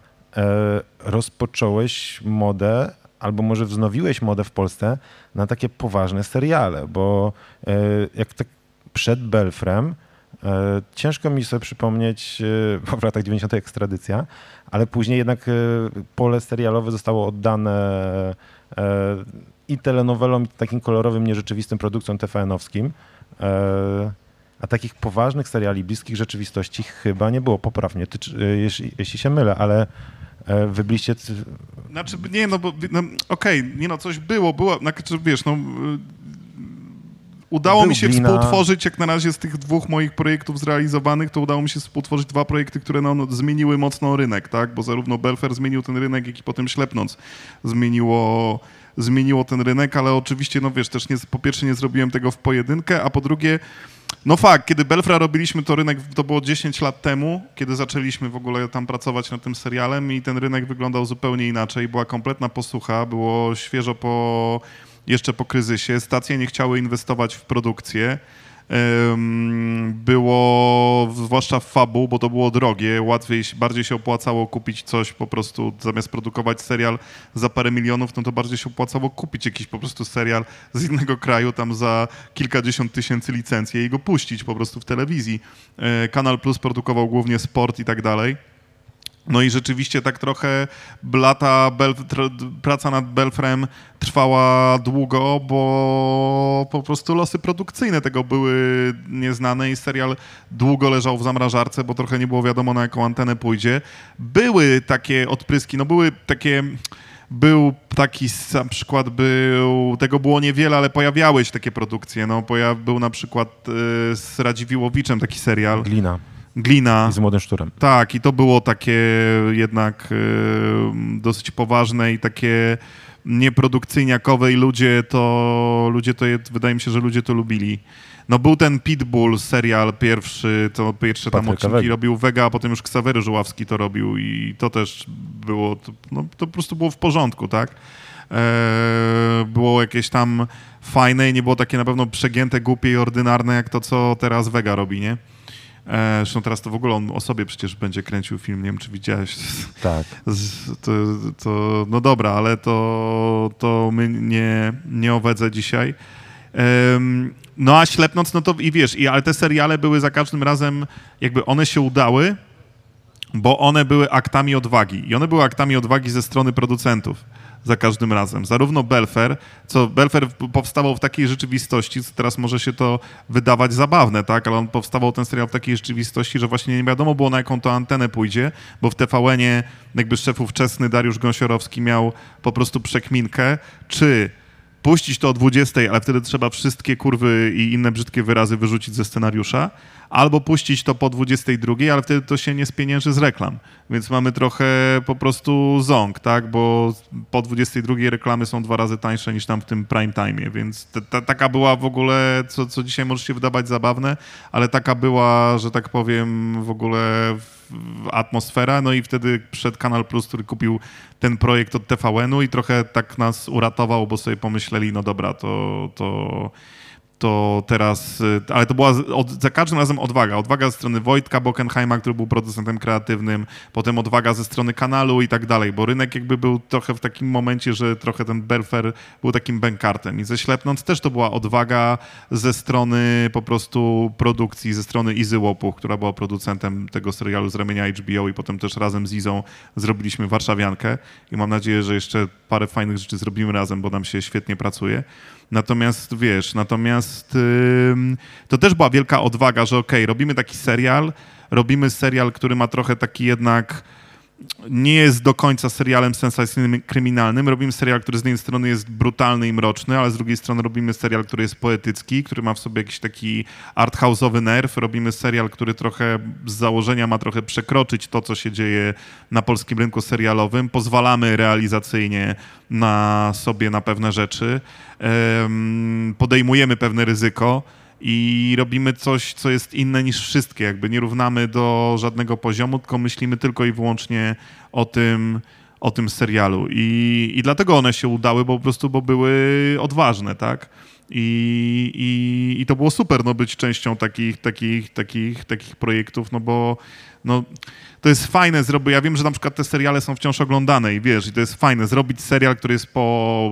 rozpocząłeś modę albo może wznowiłeś modę w Polsce na takie poważne seriale, bo e, jak tak przed Belfrem, e, ciężko mi sobie przypomnieć, e, *laughs* bo w latach 90. ekstradycja, ale później jednak pole serialowe zostało oddane i telenowelom, i takim kolorowym, nierzeczywistym produkcjom TVN-owskim. A takich poważnych seriali bliskich rzeczywistości chyba nie było. Poprawnie, ty, jeśli, jeśli się mylę, ale E, wybliście... Znaczy, nie, no bo, no, okej, okay, nie no, coś było, było, znaczy, wiesz, no... Udało Był mi się glina. współtworzyć, jak na razie z tych dwóch moich projektów zrealizowanych, to udało mi się współtworzyć dwa projekty, które no, no, zmieniły mocno rynek, tak? Bo zarówno Belfer zmienił ten rynek, jak i potem Ślepnąc zmieniło, zmieniło ten rynek, ale oczywiście, no wiesz, też nie, po pierwsze nie zrobiłem tego w pojedynkę, a po drugie no fakt, kiedy Belfra robiliśmy to rynek, to było 10 lat temu, kiedy zaczęliśmy w ogóle tam pracować nad tym serialem i ten rynek wyglądał zupełnie inaczej. Była kompletna posłucha, było świeżo po, jeszcze po kryzysie. Stacje nie chciały inwestować w produkcję było, zwłaszcza w Fabu, bo to było drogie, łatwiej, bardziej się opłacało kupić coś po prostu, zamiast produkować serial za parę milionów, no to bardziej się opłacało kupić jakiś po prostu serial z innego kraju tam za kilkadziesiąt tysięcy licencji i go puścić po prostu w telewizji. E, Kanal Plus produkował głównie sport i tak dalej. No i rzeczywiście tak trochę lata praca nad Belfrem trwała długo, bo po prostu losy produkcyjne tego były nieznane i serial długo leżał w zamrażarce, bo trochę nie było wiadomo na jaką antenę pójdzie. Były takie odpryski, no były takie był taki na przykład był, tego było niewiele, ale pojawiały się takie produkcje. No, pojaw, był na przykład y, z Radziwiłowiczem taki serial. Glina. Glina. I z Młodym Szczurem. Tak, i to było takie jednak y, dosyć poważne i takie nieprodukcyjniakowe i ludzie to, ludzie to, wydaje mi się, że ludzie to lubili. No był ten Pitbull serial pierwszy, to pierwsze tam Patryka odcinki Wega. robił Vega, a potem już Ksawery Żuławski to robił i to też było, to, no, to po prostu było w porządku, tak? E, było jakieś tam fajne i nie było takie na pewno przegięte, głupie i ordynarne, jak to, co teraz Vega robi, nie? E, zresztą teraz to w ogóle on o sobie przecież będzie kręcił film, nie wiem czy widziałeś. *laughs* Tak. To, to, no dobra, ale to, to my nie, nie o Wedze dzisiaj. no a Ślepnąc, no to i wiesz, i, ale te seriale były za każdym razem, jakby one się udały, bo one były aktami odwagi. I one były aktami odwagi ze strony producentów za każdym razem. Zarówno Belfer, co Belfer powstawał w takiej rzeczywistości, teraz może się to wydawać zabawne, tak, ale on powstawał ten serial w takiej rzeczywistości, że właśnie nie wiadomo było na jaką to antenę pójdzie, bo w TVN-ie jakby szef ówczesny Dariusz Gąsiorowski miał po prostu przekminkę, czy puścić to o 20, ale wtedy trzeba wszystkie kurwy i inne brzydkie wyrazy wyrzucić ze scenariusza, albo puścić to po 22, ale wtedy to się nie spienięży z reklam. Więc mamy trochę po prostu ząg, tak? Bo po 22 reklamy są dwa razy tańsze niż tam w tym prime time, więc ta, ta, taka była w ogóle, co, co dzisiaj może się wydawać zabawne, ale taka była, że tak powiem, w ogóle atmosfera, no i wtedy przed Kanal Plus, który kupił ten projekt od TVN-u i trochę tak nas uratował, bo sobie pomyśleli, no dobra, to, to to teraz, y, ale to była od, za każdym razem odwaga. Odwaga ze strony Wojtka Bockenheima, który był producentem kreatywnym, potem odwaga ze strony kanalu i tak dalej, bo rynek jakby był trochę w takim momencie, że trochę ten Belfer był takim bękartem i ze Ślepnąc też to była odwaga ze strony po prostu produkcji, ze strony Izy Łopuch, która była producentem tego serialu z ramienia HBO i potem też razem z Izą zrobiliśmy Warszawiankę i mam nadzieję, że jeszcze parę fajnych rzeczy zrobimy razem, bo nam się świetnie pracuje. Natomiast wiesz, natomiast yy, to też była wielka odwaga, że okej, okay, robimy taki serial, robimy serial, który ma trochę taki jednak nie jest do końca serialem sensacyjnym, kryminalnym. Robimy serial, który z jednej strony jest brutalny i mroczny, ale z drugiej strony robimy serial, który jest poetycki, który ma w sobie jakiś taki arthouse'owy nerw. Robimy serial, który trochę z założenia ma trochę przekroczyć to, co się dzieje na polskim rynku serialowym. Pozwalamy realizacyjnie na sobie na pewne rzeczy. Podejmujemy pewne ryzyko i robimy coś, co jest inne niż wszystkie. Jakby nie równamy do żadnego poziomu, tylko myślimy tylko i wyłącznie o tym, o tym serialu. I, I dlatego one się udały, bo po prostu bo były odważne, tak? I, i, I to było super, no, być częścią takich, takich, takich, takich projektów, no bo no, to jest fajne zrobić. Ja wiem, że na przykład te seriale są wciąż oglądane i wiesz, i to jest fajne zrobić serial, który jest po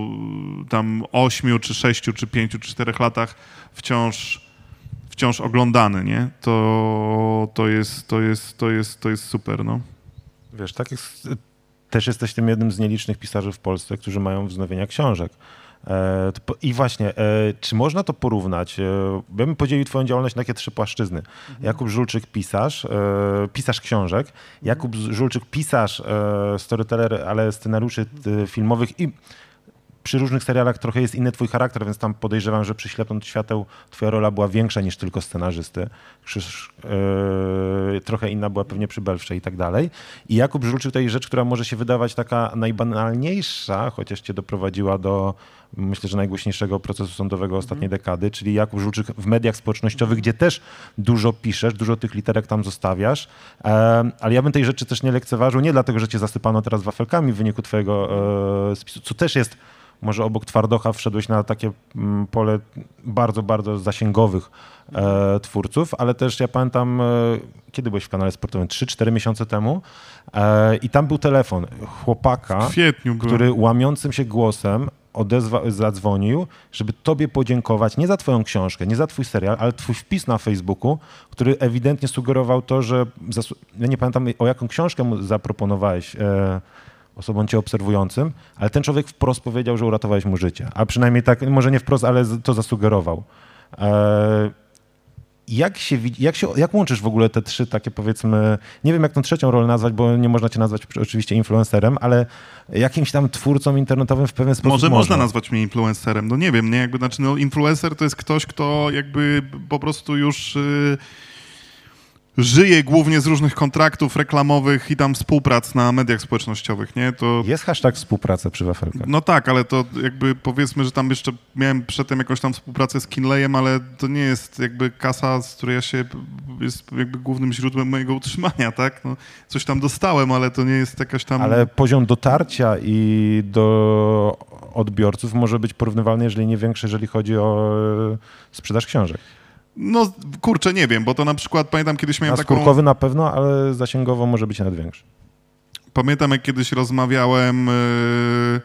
tam ośmiu, czy sześciu, czy pięciu, czy czterech latach wciąż, wciąż oglądany, nie? To, to, jest, to, jest, to, jest, to jest super, no. Wiesz, tak jest, też jesteś tym jednym z nielicznych pisarzy w Polsce, którzy mają wznowienia książek. E, I właśnie, e, czy można to porównać? E, ja bym podzielił twoją działalność na takie trzy płaszczyzny. Mhm. Jakub Żulczyk, pisarz, pisarz książek. Jakub Żulczyk, pisarz, storyteller, ale scenariuszy filmowych i przy różnych serialach trochę jest inny twój charakter, więc tam podejrzewam, że przy Ślepnąc Świateł twoja rola była większa niż tylko scenarzysty. Krzyż, yy, trochę inna była pewnie przy Belfrze i tak dalej. I Jakub Żulczyk to jest rzecz, która może się wydawać taka najbanalniejsza, chociaż cię doprowadziła do myślę, że najgłośniejszego procesu sądowego ostatniej mm. dekady, czyli Jakub Żulczyk w mediach społecznościowych, gdzie też dużo piszesz, dużo tych literek tam zostawiasz, e, ale ja bym tej rzeczy też nie lekceważył, nie dlatego, że cię zasypano teraz wafelkami w wyniku twojego e, spisu, co też jest może obok Twardocha wszedłeś na takie mm, pole bardzo, bardzo zasięgowych e, twórców, ale też ja pamiętam, e, kiedy byłeś w kanale sportowym? 3-4 miesiące temu e, i tam był telefon chłopaka, który łamiącym się głosem odezwa, zadzwonił, żeby tobie podziękować nie za twoją książkę, nie za twój serial, ale twój wpis na Facebooku, który ewidentnie sugerował to, że... Ja nie pamiętam, o jaką książkę mu zaproponowałeś e, osobom cię obserwującym, ale ten człowiek wprost powiedział, że uratowałeś mu życie. A przynajmniej tak, może nie wprost, ale to zasugerował. E, jak, się, jak, się, jak łączysz w ogóle te trzy takie powiedzmy, nie wiem jak tą trzecią rolę nazwać, bo nie można cię nazwać oczywiście influencerem, ale jakimś tam twórcą internetowym w pewien sposób Może można, można. nazwać mnie influencerem, no nie wiem, nie, jakby, znaczy no, influencer to jest ktoś, kto jakby po prostu już... Yy żyje głównie z różnych kontraktów reklamowych i tam współprac na mediach społecznościowych, nie? To... Jest hashtag współpraca przy wafelkach. No tak, ale to jakby powiedzmy, że tam jeszcze miałem przedtem jakąś tam współpracę z Kinleyem, ale to nie jest jakby kasa, z której ja się, jest jakby głównym źródłem mojego utrzymania, tak? No, coś tam dostałem, ale to nie jest jakaś tam... Ale poziom dotarcia i do odbiorców może być porównywalny, jeżeli nie większy, jeżeli chodzi o sprzedaż książek. No kurczę, nie wiem, bo to na przykład pamiętam kiedyś miałem taką... skórkowy na pewno, ale zasięgowo może być nawet większy. Pamiętam jak kiedyś rozmawiałem yy,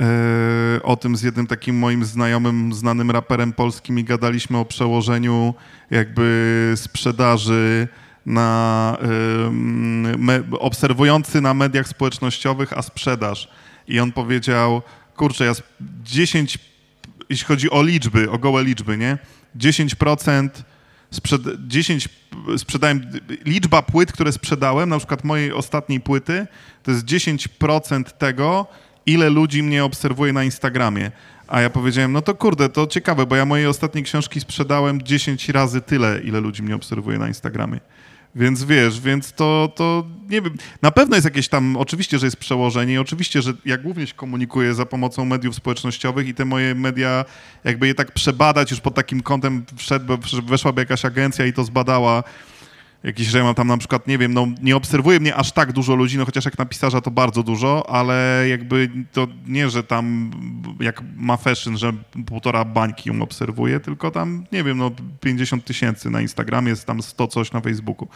yy, o tym z jednym takim moim znajomym, znanym raperem polskim i gadaliśmy o przełożeniu jakby sprzedaży na yy, me, obserwujący na mediach społecznościowych, a sprzedaż. I on powiedział, kurczę, ja 10, jeśli chodzi o liczby, o gołe liczby, nie? 10% sprzed, 10 sprzedałem, liczba płyt, które sprzedałem, na przykład mojej ostatniej płyty, to jest 10% tego, ile ludzi mnie obserwuje na Instagramie. A ja powiedziałem, no to kurde, to ciekawe, bo ja moje ostatnie książki sprzedałem 10 razy tyle, ile ludzi mnie obserwuje na Instagramie. Więc wiesz, więc to, to nie wiem. Na pewno jest jakieś tam, oczywiście, że jest przełożenie i oczywiście, że ja głównie się komunikuję za pomocą mediów społecznościowych i te moje media, jakby je tak przebadać już pod takim kątem, wszedł, weszłaby jakaś agencja i to zbadała, jakiś, że ja mam tam na przykład, nie wiem, no nie obserwuje mnie aż tak dużo ludzi, no chociaż jak na pisarza to bardzo dużo, ale jakby to nie, że tam jak ma fashion, że półtora bańki ją obserwuje, tylko tam, nie wiem, no 50 tysięcy na Instagramie, jest tam 100 coś na Facebooku.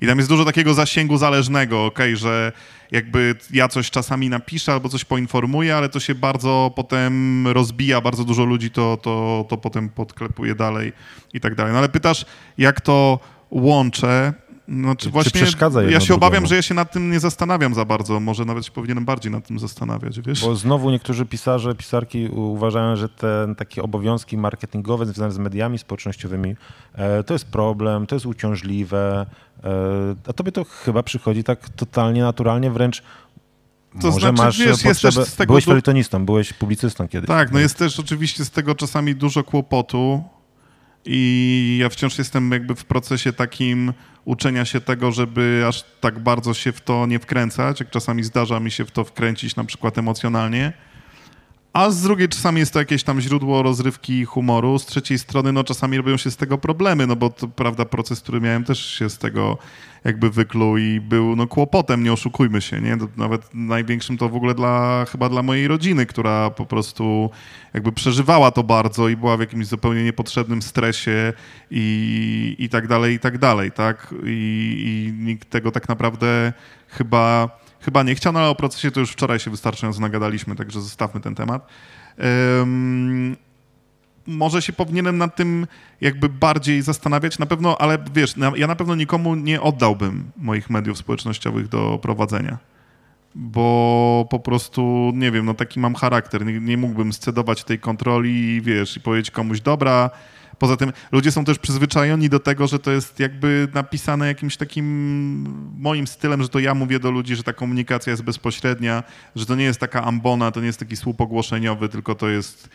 I tam jest dużo takiego zasięgu zależnego, okej, okay, że jakby ja coś czasami napiszę albo coś poinformuję, ale to się bardzo potem rozbija, bardzo dużo ludzi to, to, to potem podklepuje dalej i tak dalej. No ale pytasz, jak to łączę. Znaczy Czy właśnie przeszkadza ja się obawiam, drugiemu? że ja się nad tym nie zastanawiam za bardzo. Może nawet się powinienem bardziej nad tym zastanawiać, wiesz? Bo znowu niektórzy pisarze, pisarki uważają, że te takie obowiązki marketingowe związane z mediami społecznościowymi e, to jest problem, to jest uciążliwe, e, a tobie to chyba przychodzi tak totalnie naturalnie, wręcz To może znaczy, masz wiesz, jest też z tego Byłeś felietonistą, byłeś publicystą kiedyś. Tak, no jest też oczywiście z tego czasami dużo kłopotu i ja wciąż jestem jakby w procesie takim uczenia się tego, żeby aż tak bardzo się w to nie wkręcać, jak czasami zdarza mi się w to wkręcić na przykład emocjonalnie. A z drugiej czasami jest to jakieś tam źródło rozrywki i humoru, z trzeciej strony no czasami robią się z tego problemy, no bo to prawda proces, który miałem też się z tego jakby wykluł i był no kłopotem, nie oszukujmy się, nie? Nawet największym to w ogóle dla, chyba dla mojej rodziny, która po prostu jakby przeżywała to bardzo i była w jakimś zupełnie niepotrzebnym stresie i, i tak dalej, i tak dalej, tak? I, I nikt tego tak naprawdę chyba, chyba nie chciał, no ale o procesie to już wczoraj się wystarczająco nagadaliśmy, także zostawmy ten temat. Em, może się powinienem nad tym jakby bardziej zastanawiać. Na pewno, ale wiesz, na, ja na pewno nikomu nie oddałbym moich mediów społecznościowych do prowadzenia. Bo po prostu, nie wiem, no taki mam charakter. Nie, nie mógłbym scedować tej kontroli i wiesz, i powiedzieć komuś, dobra. Poza tym ludzie są też przyzwyczajeni do tego, że to jest jakby napisane jakimś takim moim stylem, że to ja mówię do ludzi, że ta komunikacja jest bezpośrednia, że to nie jest taka ambona, to nie jest taki słup ogłoszeniowy, tylko to jest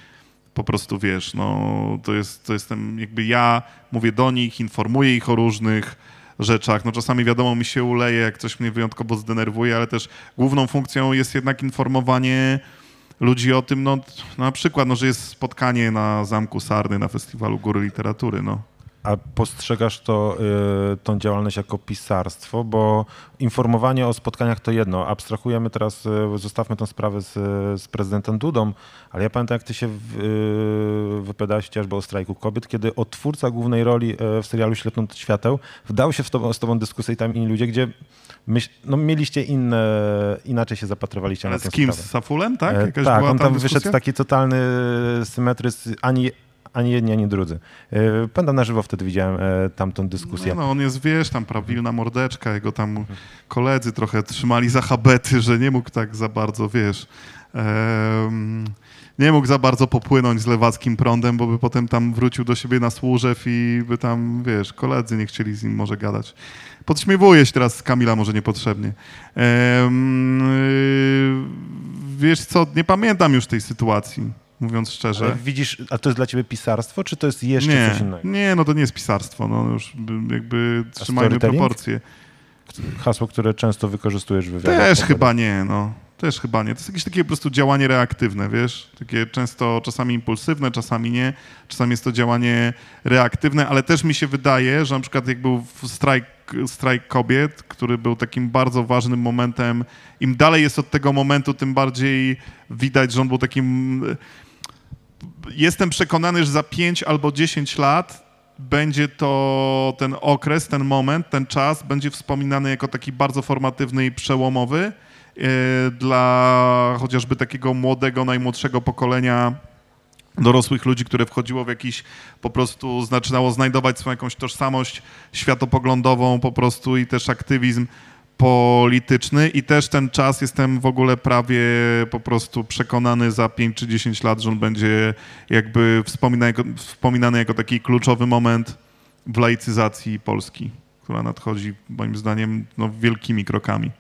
po prostu wiesz, no to jest, to jestem jakby ja mówię do nich, informuję ich o różnych rzeczach. No czasami wiadomo mi się uleje, jak coś mnie wyjątkowo zdenerwuje, ale też główną funkcją jest jednak informowanie ludzi o tym, no na przykład, no, że jest spotkanie na Zamku Sarny na Festiwalu Góry Literatury, no. A postrzegasz to, y, tą działalność jako pisarstwo, bo informowanie o spotkaniach to jedno. Abstrahujemy teraz, y, zostawmy tę sprawę z, z prezydentem Dudą, ale ja pamiętam, jak ty się w, y, wypowiadałeś chociażby o strajku kobiet, kiedy odtwórca głównej roli y, w serialu Ślepnąć świateł wdał się w tobą, z tobą dyskusję i tam inni ludzie, gdzie myśl, no, mieliście inne, inaczej się zapatrywaliście Ale na tę z kim? sprawę. Z Safulem, tak? E, Jakaś tak, on tam dyskusja? wyszedł taki totalny symetryzm, ani, ani jedni, ani drudzy. E, Pamiętam na żywo wtedy widziałem e, tamtą dyskusję. No, no, on jest, wiesz, tam prawilna mordeczka, jego tam koledzy trochę trzymali za habety, że nie mógł tak za bardzo, wiesz, em, nie mógł za bardzo popłynąć z lewackim prądem, bo by potem tam wrócił do siebie na służew i by tam, wiesz, koledzy nie chcieli z nim może gadać. Podśmiewuję się teraz z Kamila może niepotrzebnie. Y, wiesz co, nie pamiętam już tej sytuacji, mówiąc szczerze. Ale widzisz, a to jest dla ciebie pisarstwo, czy to jest jeszcze nie, coś innego? nie, no to nie jest pisarstwo, no już by- jakby trzymajmy proporcje. Hasło, które często wykorzystujesz w wywiadach. Też chyba nie, no. Też chyba nie. To jest jakieś takie po prostu działanie reaktywne, wiesz? Takie często czasami impulsywne, czasami nie. Czasami jest to działanie reaktywne, ale też mi się wydaje, że na przykład jak był strajk kobiet, który był takim bardzo ważnym momentem, im dalej jest od tego momentu, tym bardziej widać, że on był takim... Jestem przekonany, że za 5 albo 10 lat będzie to ten okres, ten moment, ten czas będzie wspominany jako taki bardzo formatywny i przełomowy e, dla chociażby takiego młodego, najmłodszego pokolenia dorosłych ludzi, które wchodziło w jakiś, po prostu zaczynało znajdować swoją jakąś tożsamość światopoglądową po prostu i też aktywizm polityczny i też ten czas jestem w ogóle prawie po prostu przekonany za 5 czy 10 lat, że on będzie jakby wspominany jako, wspominany jako taki kluczowy moment w laicyzacji Polski, która nadchodzi moim zdaniem no, wielkimi krokami.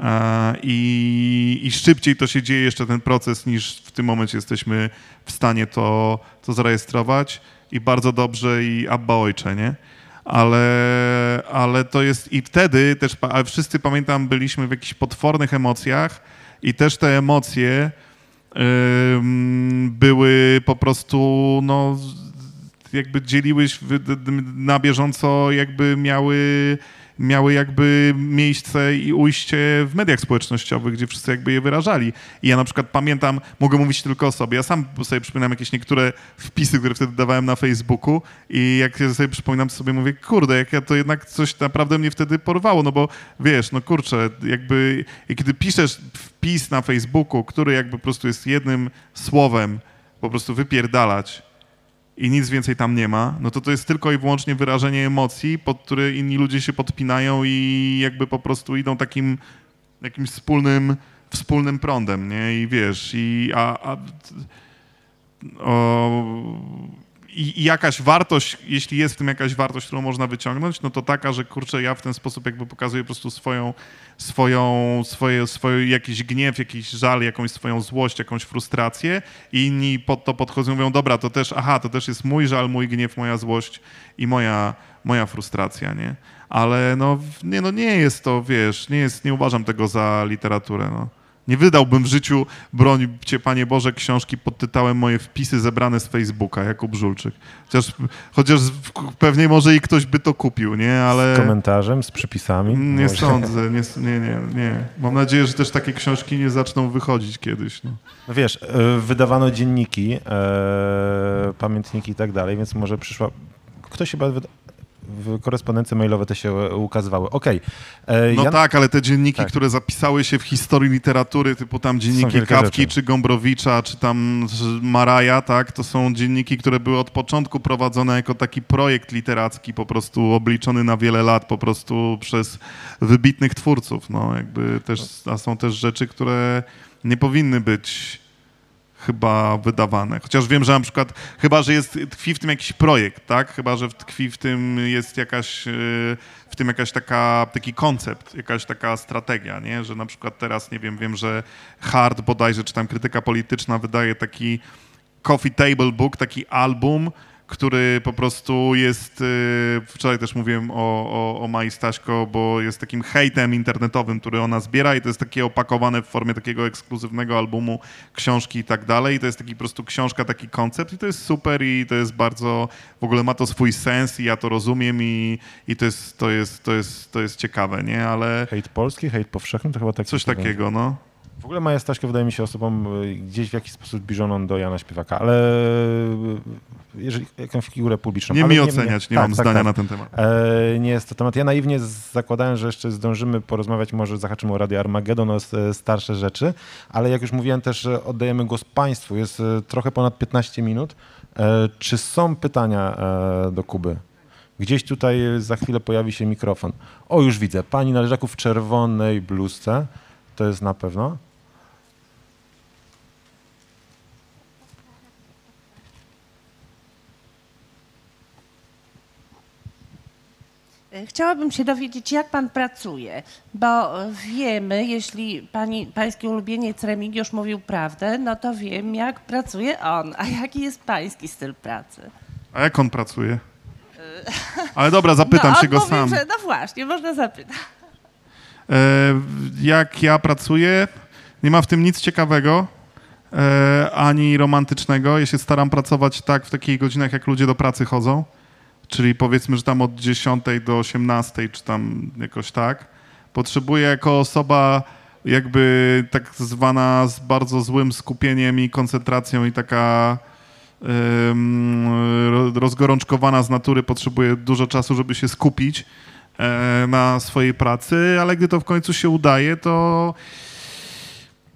E, I, I szybciej to się dzieje jeszcze ten proces, niż w tym momencie jesteśmy w stanie to, to zarejestrować. I bardzo dobrze, i abba ojcze, nie? Ale, ale to jest i wtedy też, ale wszyscy pamiętam, byliśmy w jakichś potwornych emocjach i też te emocje ym, były po prostu, no, jakby dzieliły się w- d- d- na bieżąco, jakby miały, miały jakby miejsce i ujście w mediach społecznościowych, gdzie wszyscy jakby je wyrażali. I ja na przykład pamiętam, mogę mówić tylko o sobie, ja sam sobie przypominam jakieś niektóre wpisy, które wtedy dawałem na Facebooku i jak ja sobie przypominam, to sobie mówię, kurde, jak ja to jednak coś naprawdę mnie wtedy porwało, no bo wiesz, no kurczę, jakby i kiedy piszesz wpis na Facebooku, który jakby po prostu jest jednym słowem po prostu wypierdalać, i nic więcej tam nie ma, no to to jest tylko i wyłącznie wyrażenie emocji, pod które inni ludzie się podpinają i jakby po prostu idą takim jakimś wspólnym, wspólnym prądem, nie? I wiesz, i a, a o, i, i jakaś wartość, jeśli jest w tym jakaś wartość, którą można wyciągnąć, no to taka, że kurczę, ja w ten sposób jakby pokazuję po prostu swoją, swoją, swoje, swoje jakiś gniew, jakiś żal, jakąś swoją złość, jakąś frustrację i inni pod to podchodzą i mówią, dobra, to też, aha, to też jest mój żal, mój gniew, moja złość i moja, moja frustracja, nie? Ale no nie, no nie jest to, wiesz, nie jest, nie uważam tego za literaturę, no. Nie wydałbym w życiu, broń cię Panie Boże, książki pod tytułem Moje wpisy zebrane z Facebooka, Jakub Żulczyk. Chociaż, chociaż pewnie może i ktoś by to kupił, nie? Ale Z komentarzem, z przypisami. nie Może. sądzę, nie, nie, nie, nie. Mam nadzieję, że też takie książki nie zaczną wychodzić kiedyś. No. No wiesz, e, wydawano dzienniki, e, pamiętniki i tak dalej, więc może przyszła... Ktoś chyba wyda... korespondencje mailowe te się e, ukazywały. Okej. E, No tak, ale te dzienniki, Tak. które zapisały się w historii literatury, typu tam dzienniki Kawki, rzeczy. czy Gombrowicza, czy tam Maraja, tak, to są dzienniki, które były od początku prowadzone jako taki projekt literacki, po prostu obliczony na wiele lat, po prostu przez wybitnych twórców, no jakby też, a są też rzeczy, które nie powinny być chyba wydawane. Chociaż wiem, że na przykład, chyba, że jest, tkwi w tym jakiś projekt, tak? Chyba, że tkwi w tym jest jakaś, e, w tym jakaś taka, taki koncept, jakaś taka strategia, nie? Że na przykład teraz, nie wiem, wiem, że Hard bodajże, czy tam krytyka polityczna wydaje taki Coffee Table Book, taki album, który po prostu jest, y, wczoraj też mówiłem o, o, o Mai Staśko, bo jest takim hejtem internetowym, który ona zbiera i to jest takie opakowane w formie takiego ekskluzywnego albumu, książki i tak dalej. I to jest taki po prostu książka, taki koncept i to jest super i to jest bardzo, w ogóle ma to swój sens i ja to rozumiem i, i to, jest, to, jest, to, jest, to jest ciekawe, nie? Ale Hejt polski, hejt powszechny, to chyba tak coś takiego, no. W ogóle Maja Staśko wydaje mi się osobą y, gdzieś w jakiś sposób zbliżoną do Jana Śpiewaka, ale y, jeżeli jakąś figurę publiczną. Nie mi oceniać, nie tak, mam tak, zdania tak. na ten temat. E, nie jest to temat. Ja naiwnie zakładałem, że jeszcze zdążymy porozmawiać, może zahaczymy o Radio Armagedon, o s- starsze rzeczy, ale jak już mówiłem też, oddajemy głos Państwu. Jest e, trochę ponad 15 minut. E, czy są pytania e, do Kuby? Gdzieś tutaj za chwilę pojawi się mikrofon. O, już widzę. Pani na leżaku w czerwonej bluzce. To jest na pewno. Chciałabym się dowiedzieć, jak pan pracuje, bo wiemy, jeśli pani, pański ulubieniec Remigiusz mówił prawdę, no to wiem, jak pracuje on. A jaki jest pański styl pracy? A jak on pracuje? *laughs* Ale dobra, zapytam no, się go mówi, sam. Że, no właśnie, można zapytać. E, jak ja pracuję, nie ma w tym nic ciekawego e, ani romantycznego. Ja się staram pracować tak w takich godzinach, jak ludzie do pracy chodzą, czyli powiedzmy, że tam od 10 do 18, czy tam jakoś tak. Potrzebuję jako osoba jakby tak zwana z bardzo złym skupieniem i koncentracją i taka rozgorączkowana z natury, potrzebuje dużo czasu, żeby się skupić na swojej pracy, ale gdy to w końcu się udaje, to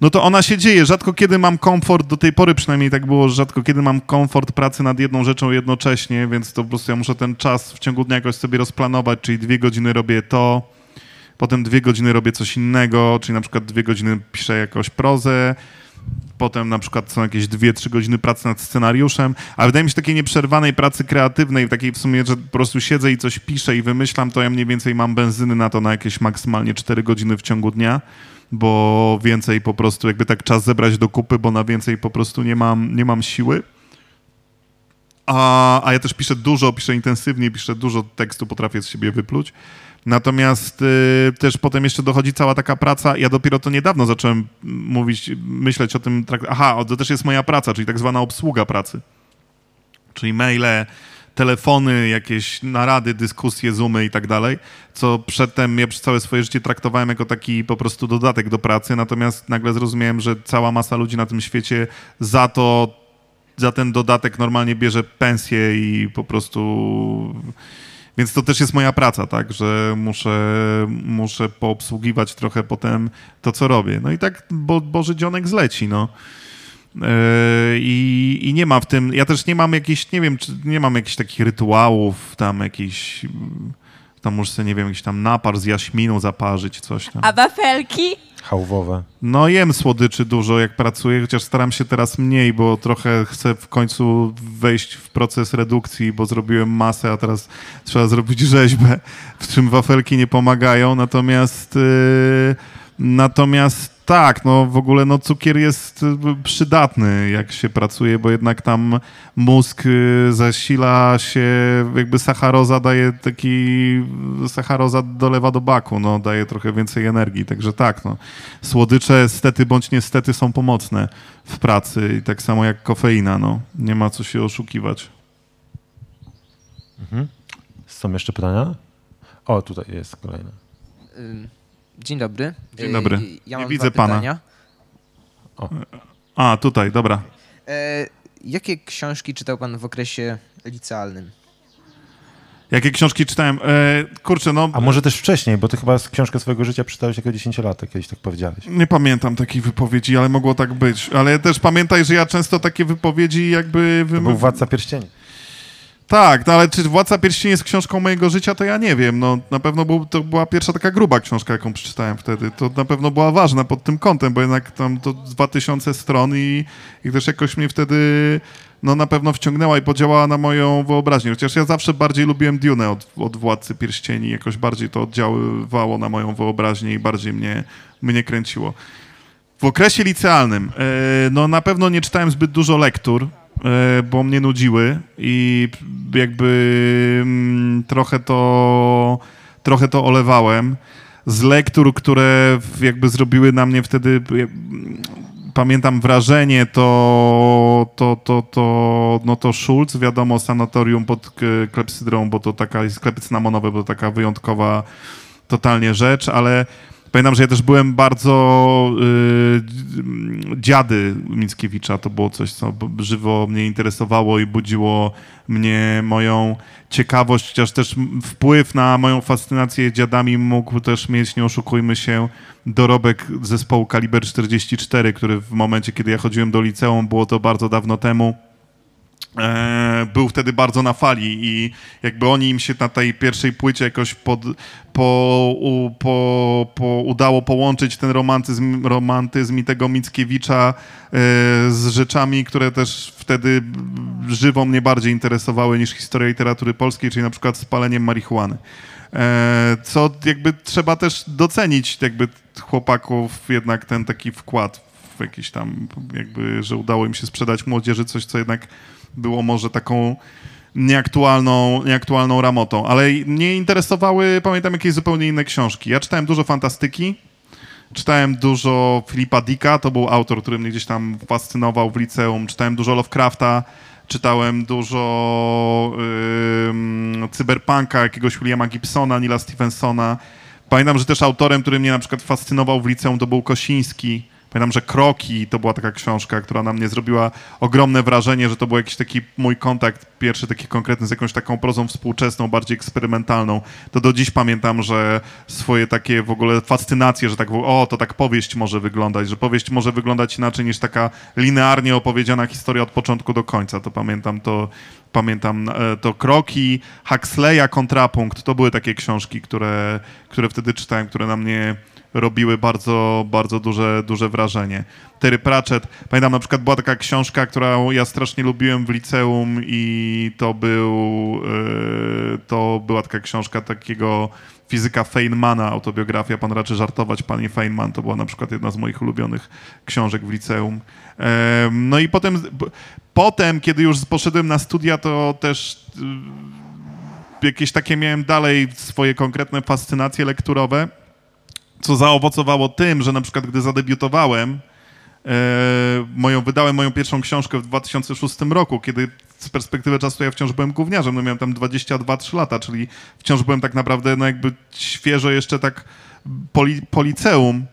no to ona się dzieje. Rzadko kiedy mam komfort, do tej pory przynajmniej tak było, rzadko kiedy mam komfort pracy nad jedną rzeczą jednocześnie, więc to po prostu ja muszę ten czas w ciągu dnia jakoś sobie rozplanować, czyli dwie godziny robię to, potem dwie godziny robię coś innego, czyli na przykład dwie godziny piszę jakąś prozę, Potem na przykład są jakieś 2-3 godziny pracy nad scenariuszem, ale wydaje mi się takiej nieprzerwanej pracy kreatywnej, takiej w sumie, że po prostu siedzę i coś piszę i wymyślam, to ja mniej więcej mam benzyny na to na jakieś maksymalnie 4 godziny w ciągu dnia, bo więcej po prostu jakby tak czas zebrać do kupy, bo na więcej po prostu nie mam, nie mam siły. A, a ja też piszę dużo, piszę intensywnie, piszę dużo tekstu, potrafię z siebie wypluć. Natomiast y, też potem jeszcze dochodzi cała taka praca. Ja dopiero to niedawno zacząłem mówić, myśleć o tym. Aha, to też jest moja praca, czyli tak zwana obsługa pracy. Czyli maile, telefony, jakieś narady, dyskusje, zoomy i tak dalej, co przedtem ja przez całe swoje życie traktowałem jako taki po prostu dodatek do pracy, natomiast nagle zrozumiałem, że cała masa ludzi na tym świecie za to, za ten dodatek normalnie bierze pensję i po prostu... Więc to też jest moja praca, tak, że muszę, muszę poobsługiwać trochę potem to, co robię. No i tak bo, Boży Dzionek zleci, no. Yy, I, I nie ma w tym, ja też nie mam jakichś, nie wiem, czy nie mam jakichś takich rytuałów, tam jakiś, tam muszę nie wiem, jakiś tam napar z jaśminu zaparzyć, coś tam. A wafelki? Hałwowe. No jem słodyczy dużo, jak pracuję, chociaż staram się teraz mniej, bo trochę chcę w końcu wejść w proces redukcji, bo zrobiłem masę, a teraz trzeba zrobić rzeźbę, w czym wafelki nie pomagają, natomiast yy, natomiast tak, no w ogóle no cukier jest y, przydatny, jak się pracuje, bo jednak tam mózg y, zasila się, jakby sacharoza daje taki, sacharoza dolewa do baku, no daje trochę więcej energii, także tak, no. Słodycze stety bądź niestety są pomocne w pracy i tak samo jak kofeina, no. Nie ma co się oszukiwać. Są jeszcze pytania? O, tutaj jest kolejne. Ym, Dzień dobry. Dzień dobry. Y, Ja Nie mam widzę dwa pana. A, tutaj, dobra. E, jakie książki czytał pan w okresie licealnym? Jakie książki czytałem? E, kurczę, no... A może też wcześniej, bo ty chyba z książkę swojego życia przeczytałeś jako dziesięciolatek, kiedyś tak powiedziałeś. Nie pamiętam takiej wypowiedzi, ale mogło tak być. Ale też pamiętaj, że ja często takie wypowiedzi jakby... To był Władca Pierścieni. Tak, no ale czy Władca Pierścieni jest książką mojego życia, to ja nie wiem. No, na pewno był, to była pierwsza taka gruba książka, jaką przeczytałem wtedy. To na pewno była ważna pod tym kątem, bo jednak tam to 2000 stron i, i też jakoś mnie wtedy no, na pewno wciągnęła i podziałała na moją wyobraźnię. Chociaż ja zawsze bardziej lubiłem Dune od, od Władcy Pierścieni. Jakoś bardziej to oddziaływało na moją wyobraźnię i bardziej mnie, mnie kręciło. W okresie licealnym, e, no na pewno nie czytałem zbyt dużo lektur, bo mnie nudziły i jakby mm, trochę to, trochę to olewałem. Z lektur, które jakby zrobiły na mnie wtedy, mm, pamiętam wrażenie, to, to, to, to, no to Schulz, wiadomo, sanatorium pod k- klepsydrą, bo to taka, sklepy cynamonowe, bo to taka wyjątkowa totalnie rzecz, ale pamiętam, że ja też byłem bardzo y, dziady Mickiewicza. To było coś, co żywo mnie interesowało i budziło mnie moją ciekawość, chociaż też wpływ na moją fascynację dziadami mógł też mieć, nie oszukujmy się, dorobek zespołu Kaliber 44, który w momencie, kiedy ja chodziłem do liceum, było to bardzo dawno temu, był wtedy bardzo na fali i jakby oni im się na tej pierwszej płycie jakoś pod, po, u, po, po udało połączyć ten romantyzm, romantyzm i tego Mickiewicza e, z rzeczami, które też wtedy żywo mnie bardziej interesowały niż historia literatury polskiej, czyli na przykład spaleniem marihuany. E, co jakby trzeba też docenić jakby chłopaków jednak ten taki wkład w jakiś tam jakby, że udało im się sprzedać młodzieży coś, co jednak było może taką nieaktualną, nieaktualną ramotą, ale mnie interesowały, pamiętam, jakieś zupełnie inne książki. Ja czytałem dużo fantastyki, czytałem dużo Filipa Dicka, to był autor, który mnie gdzieś tam fascynował w liceum, czytałem dużo Lovecrafta, czytałem dużo ym, cyberpunka, jakiegoś Williama Gibsona, Nila Stevensona. Pamiętam, że też autorem, który mnie na przykład fascynował w liceum, to był Kosiński. Pamiętam, że Kroki to była taka książka, która na mnie zrobiła ogromne wrażenie, że to był jakiś taki mój kontakt, pierwszy taki konkretny z jakąś taką prozą współczesną, bardziej eksperymentalną. To do dziś pamiętam, że swoje takie w ogóle fascynacje, że tak, o, to tak powieść może wyglądać, że powieść może wyglądać inaczej niż taka linearnie opowiedziana historia od początku do końca. To pamiętam to, pamiętam e, to Kroki, Huxleya, Kontrapunkt. To były takie książki, które, które wtedy czytałem, które na mnie robiły bardzo, bardzo duże, duże wrażenie. Terry Pratchett, pamiętam na przykład była taka książka, którą ja strasznie lubiłem w liceum i to był, yy, to była taka książka takiego fizyka Feynmana, autobiografia, pan raczy żartować, panie Feynman, to była na przykład jedna z moich ulubionych książek w liceum. No i potem, potem, kiedy już poszedłem na studia, to też yy, jakieś takie miałem dalej swoje konkretne fascynacje lekturowe co zaowocowało tym, że na przykład gdy zadebiutowałem, e, moją, wydałem moją pierwszą książkę w 2006 roku, kiedy z perspektywy czasu ja wciąż byłem gówniarzem, no miałem tam 22-3 lata, czyli wciąż byłem tak naprawdę no jakby świeżo jeszcze tak poli, po liceum.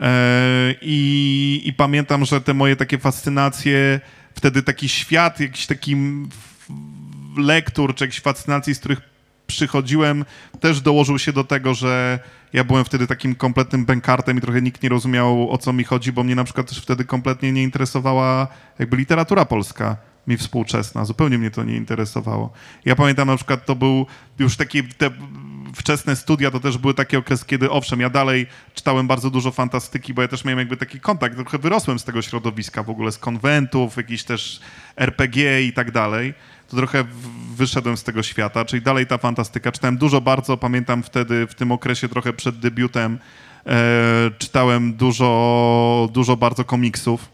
E, I, I pamiętam, że te moje takie fascynacje, wtedy taki świat, jakiś taki lektur, czy jakichś fascynacji, z których przychodziłem, też dołożył się do tego, że ja byłem wtedy takim kompletnym bękartem i trochę nikt nie rozumiał, o co mi chodzi, bo mnie na przykład też wtedy kompletnie nie interesowała jakby literatura polska mi współczesna. Zupełnie mnie to nie interesowało. Ja pamiętam na przykład, to był już taki, te wczesne studia to też były takie okres, kiedy owszem, ja dalej czytałem bardzo dużo fantastyki, bo ja też miałem jakby taki kontakt, trochę wyrosłem z tego środowiska w ogóle, z konwentów, jakiś też RPG i tak dalej. To trochę wyszedłem z tego świata, czyli dalej ta fantastyka. Czytałem dużo bardzo, pamiętam wtedy, w tym okresie trochę przed debiutem, e, czytałem dużo, dużo bardzo komiksów.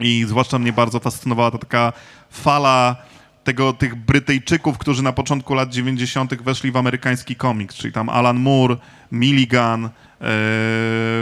I zwłaszcza mnie bardzo fascynowała ta taka fala tego, tych Brytyjczyków, którzy na początku lat 90. weszli w amerykański komiks, czyli tam Alan Moore, Milligan, e,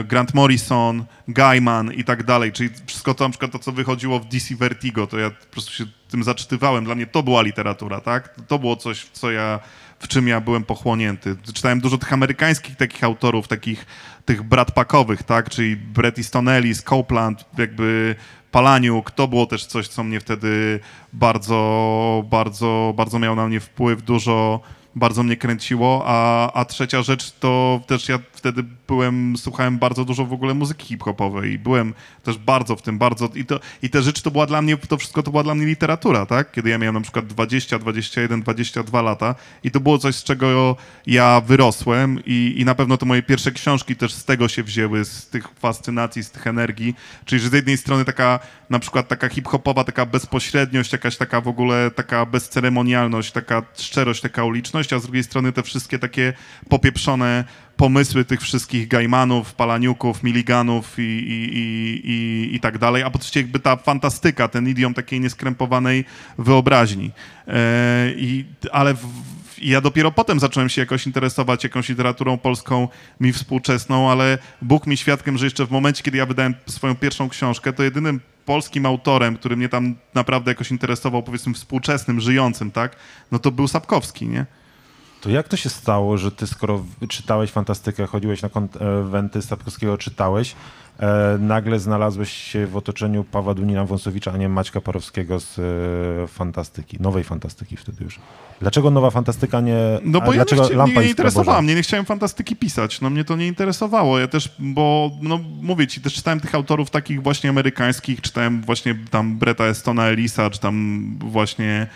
Grant Morrison, Gaiman i tak dalej, czyli wszystko to na przykład to, co wychodziło w DC Vertigo, to ja po prostu się tym zaczytywałem, dla mnie to była literatura, tak? To było coś, co ja, w czym ja byłem pochłonięty. Czytałem dużo tych amerykańskich takich autorów, takich tych bratpakowych, tak? Czyli Bret Easton Ellis, Copeland, jakby Palaniuk, to było też coś, co mnie wtedy bardzo, bardzo, bardzo miało na mnie wpływ, dużo, bardzo mnie kręciło, a, a trzecia rzecz to też ja wtedy byłem, słuchałem bardzo dużo w ogóle muzyki hip-hopowej i byłem też bardzo w tym, bardzo, i, to, i te rzeczy to była dla mnie, to wszystko to była dla mnie literatura, tak? Kiedy ja miałem na przykład 20, 21, 22 lata i to było coś, z czego ja wyrosłem i, i na pewno to moje pierwsze książki też z tego się wzięły, z tych fascynacji, z tych energii, czyli że z jednej strony taka, na przykład taka hip-hopowa, taka bezpośredniość, jakaś taka w ogóle, taka bezceremonialność, taka szczerość, taka uliczność, a z drugiej strony te wszystkie takie popieprzone pomysły tych wszystkich Gaimanów, Palaniuków, Miliganów i, i, i, i, i tak dalej, a po prostu jakby ta fantastyka, ten idiom takiej nieskrępowanej wyobraźni. E, i, ale w, ja dopiero potem zacząłem się jakoś interesować jakąś literaturą polską, mi współczesną, ale Bóg mi świadkiem, że jeszcze w momencie, kiedy ja wydałem swoją pierwszą książkę, to jedynym polskim autorem, który mnie tam naprawdę jakoś interesował, powiedzmy współczesnym, żyjącym, tak, no to był Sapkowski, nie? To jak to się stało, że ty skoro czytałeś fantastykę, chodziłeś na konwenty Sapkowskiego, czytałeś, e, nagle znalazłeś się w otoczeniu Pawła Dunina Wąsowicza, a nie Maćka Parowskiego z e, fantastyki, nowej fantastyki wtedy już. Dlaczego nowa fantastyka, nie... No bo ja nie, dlaczego chcia- Lampa nie, nie interesowała mnie, nie chciałem fantastyki pisać, no mnie to nie interesowało. Ja też, bo no mówię ci, też czytałem tych autorów takich właśnie amerykańskich, czytałem właśnie tam Breta Estona Ellisa, czy tam właśnie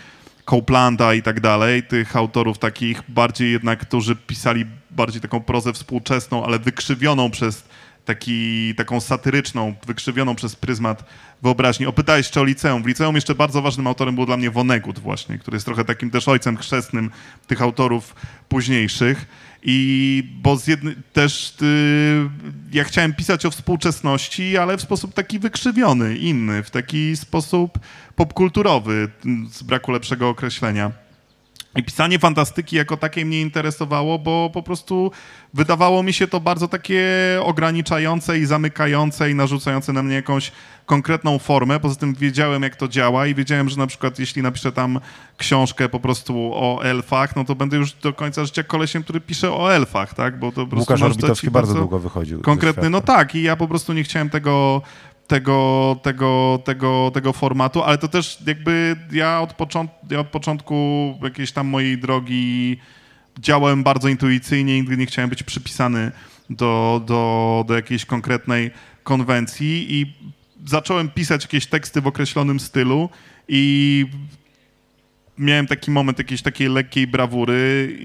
Copelanda i tak dalej, tych autorów takich bardziej jednak, którzy pisali bardziej taką prozę współczesną, ale wykrzywioną przez taki, taką satyryczną, wykrzywioną przez pryzmat wyobraźni. Opytałeś jeszcze o liceum. W liceum jeszcze bardzo ważnym autorem był dla mnie Vonnegut właśnie, który jest trochę takim też ojcem chrzestnym tych autorów późniejszych. I bo z jedny, też y, ja chciałem pisać o współczesności, ale w sposób taki wykrzywiony, inny, w taki sposób popkulturowy, z braku lepszego określenia. I pisanie fantastyki jako takie mnie interesowało, bo po prostu wydawało mi się to bardzo takie ograniczające i zamykające i narzucające na mnie jakąś konkretną formę. Poza tym wiedziałem, jak to działa i wiedziałem, że na przykład jeśli napiszę tam książkę po prostu o elfach, no to będę już do końca życia kolesiem, który pisze o elfach, tak? Bo to po prostu Łukasz Orbitowski ci bardzo długo wychodził. Konkretny, no tak, i ja po prostu nie chciałem tego, tego, tego, tego, tego formatu, ale to też jakby ja od, począt, ja od początku jakiejś tam mojej drogi działałem bardzo intuicyjnie, nigdy nie chciałem być przypisany do, do, do jakiejś konkretnej konwencji i zacząłem pisać jakieś teksty w określonym stylu i miałem taki moment jakiejś takiej lekkiej brawury.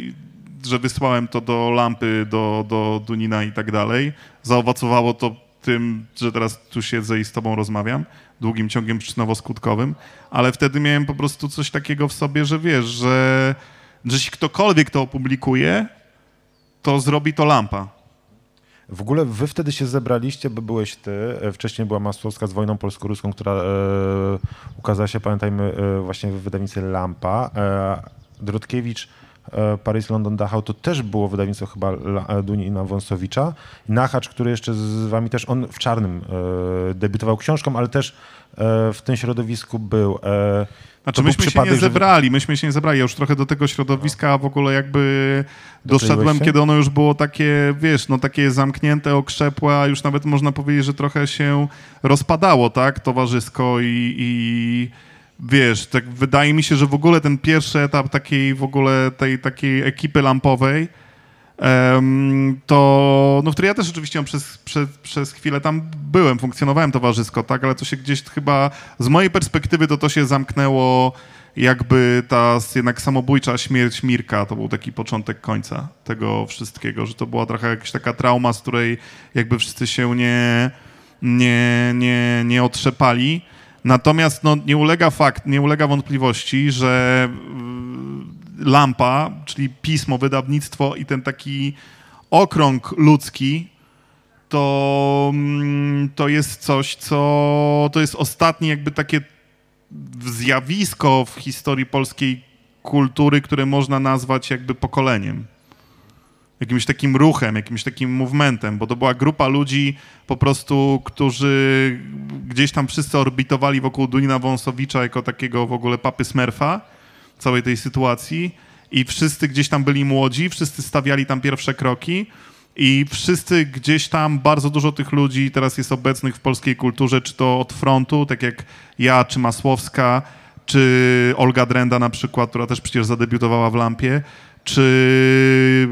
że wysłałem to do lampy, do, do Dunina i tak dalej. Zaowocowało to tym, że teraz tu siedzę i z tobą rozmawiam, długim ciągiem przyczynowo-skutkowym, ale wtedy miałem po prostu coś takiego w sobie, że wiesz, że, że jeśli ktokolwiek to opublikuje, to zrobi to lampa. W ogóle wy wtedy się zebraliście, bo byłeś ty, e, wcześniej była Masłowska z wojną polsko-ruską, która e, ukazała się, pamiętajmy, e, właśnie w wydawnictwie Lampa. E, Drutkiewicz, e, Paris, London, Dachau, to też było wydawnictwo chyba e, Dunina Wąsowicza. Nachacz, który jeszcze z wami też, on w Czarnym e, debiutował książką, ale też e, w tym środowisku był. E, Znaczy był myśmy się nie że- zebrali, myśmy się nie zebrali. Ja już trochę do tego środowiska w ogóle jakby doszedłem, kiedy ono już było takie, wiesz, no takie zamknięte, okrzepłe, a już nawet można powiedzieć, że trochę się rozpadało, tak, towarzysko i, i wiesz, tak wydaje mi się, że w ogóle ten pierwszy etap takiej w ogóle tej takiej ekipy lampowej, to, no w której ja też oczywiście przez, przez, przez chwilę tam byłem, funkcjonowałem towarzysko, tak, ale to się gdzieś chyba, z mojej perspektywy to to się zamknęło jakby ta jednak samobójcza śmierć Mirka, to był taki początek końca tego wszystkiego, że to była trochę jakaś taka trauma, z której jakby wszyscy się nie, nie, nie, nie otrzepali. Natomiast no, nie ulega fakt, nie ulega wątpliwości, że y, lampa, czyli pismo, wydawnictwo i ten taki okrąg ludzki, to, mm, to jest coś, co to jest ostatnie jakby takie zjawisko w historii polskiej kultury, które można nazwać jakby pokoleniem. Jakimś takim ruchem, jakimś takim movementem, bo to była grupa ludzi po prostu, którzy gdzieś tam wszyscy orbitowali wokół Dunina Wąsowicza jako takiego w ogóle papy Smurfa całej tej sytuacji. I wszyscy gdzieś tam byli młodzi, wszyscy stawiali tam pierwsze kroki i wszyscy gdzieś tam, bardzo dużo tych ludzi teraz jest obecnych w polskiej kulturze, czy to od frontu, tak jak ja, czy Masłowska, czy Olga Drenda na przykład, która też przecież zadebiutowała w Lampie, czy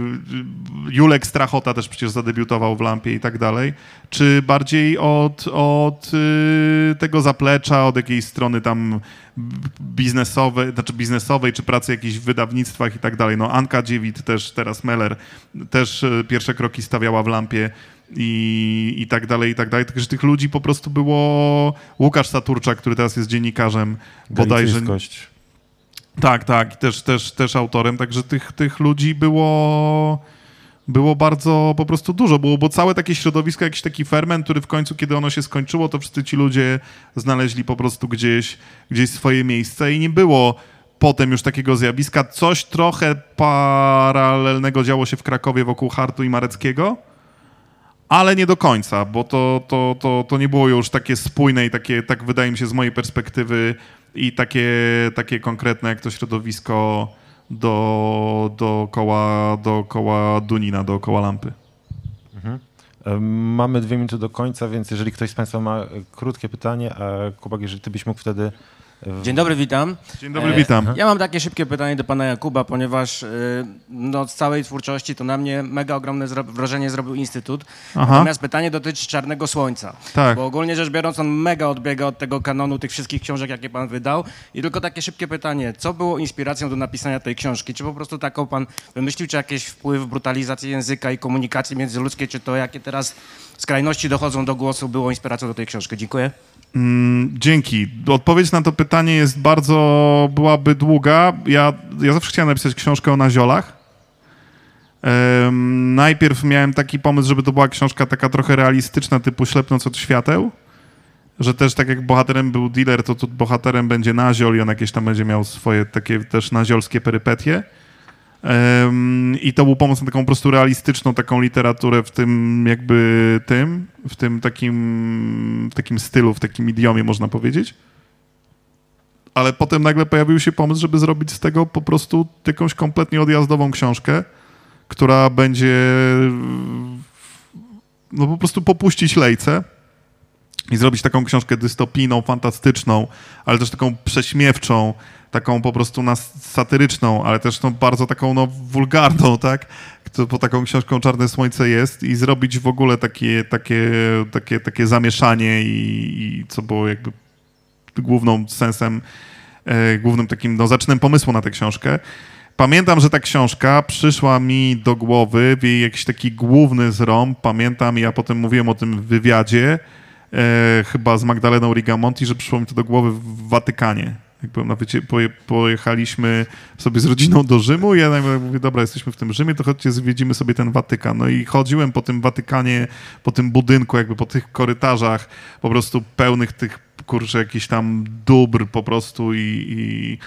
Julek Strachota też przecież zadebiutował w Lampie i tak dalej, czy bardziej od, od y, tego zaplecza, od jakiejś strony tam biznesowej, znaczy biznesowej, czy pracy w jakichś wydawnictwach i tak dalej. No Anka Dziewit też, teraz Meller, też y, pierwsze kroki stawiała w Lampie i, i tak dalej, i tak dalej. Także tych ludzi po prostu było Łukasz Saturczak, który teraz jest dziennikarzem bodajże. Galicyjskość. Tak, tak, też, też, też autorem, także tych, tych ludzi było, było bardzo po prostu dużo, było, bo całe takie środowisko, jakiś taki ferment, który w końcu, kiedy ono się skończyło, to wszyscy ci ludzie znaleźli po prostu gdzieś, gdzieś swoje miejsce i nie było potem już takiego zjawiska. Coś trochę paralelnego działo się w Krakowie wokół Hartu i Mareckiego, ale nie do końca, bo to, to, to, to nie było już takie spójne i takie, tak wydaje mi się z mojej perspektywy i takie, takie konkretne jak to środowisko do, dookoła, dookoła Dunina, dookoła lampy. E, Mamy dwie minuty do końca, więc jeżeli ktoś z Państwa ma e, krótkie pytanie, a Kubak, jeżeli Ty byś mógł wtedy... Dzień dobry, witam. Dzień dobry, witam. Ja mam takie szybkie pytanie do pana Jakuba, ponieważ y, no, z całej twórczości to na mnie mega ogromne zro- wrażenie zrobił Instytut. Aha. Natomiast pytanie dotyczy Czarnego Słońca. Tak. Bo ogólnie rzecz biorąc, on mega odbiega od tego kanonu tych wszystkich książek, jakie pan wydał. I tylko takie szybkie pytanie, co było inspiracją do napisania tej książki? Czy po prostu taką pan wymyślił, czy jakiś wpływ, brutalizacji języka i komunikacji międzyludzkiej, czy to jakie teraz skrajności dochodzą do głosu, było inspiracją do tej książki? Dziękuję. Mm, Dzięki. Odpowiedź na to pytanie jest bardzo, byłaby długa. Ja, ja zawsze chciałem napisać książkę o naziolach. Em, najpierw miałem taki pomysł, żeby to była książka taka trochę realistyczna, typu Ślepnąc od świateł. Że też tak jak bohaterem był dealer, to tu bohaterem będzie naziol i on jakieś tam będzie miał swoje takie też naziolskie perypetie. I to był pomysł na taką po prostu realistyczną taką literaturę w tym jakby tym, w tym takim, w takim stylu, w takim idiomie można powiedzieć. Ale potem nagle pojawił się pomysł, żeby zrobić z tego po prostu jakąś kompletnie odjazdową książkę, która będzie no po prostu popuścić lejce i zrobić taką książkę dystopijną, fantastyczną, ale też taką prześmiewczą, taką po prostu nas satyryczną, ale też no bardzo taką no wulgarną, tak? Bo taką książką Czarne Słońce jest i zrobić w ogóle takie, takie, takie, takie zamieszanie i, i co było jakby główną sensem, e, głównym takim no, zaczynem pomysłu na tę książkę. Pamiętam, że ta książka przyszła mi do głowy w jej jakiś taki główny zrąb. Pamiętam, ja potem mówiłem o tym w wywiadzie, e, chyba z Magdaleną Rigamonti, że przyszło mi to do głowy w Watykanie. Jak byłem na wycie, poje, pojechaliśmy sobie z rodziną do Rzymu i ja mówię, dobra, jesteśmy w tym Rzymie, to chodźcie, zwiedzimy sobie ten Watykan. No i chodziłem po tym Watykanie, po tym budynku, jakby po tych korytarzach, po prostu pełnych tych, kurczę, jakichś tam dóbr po prostu i, i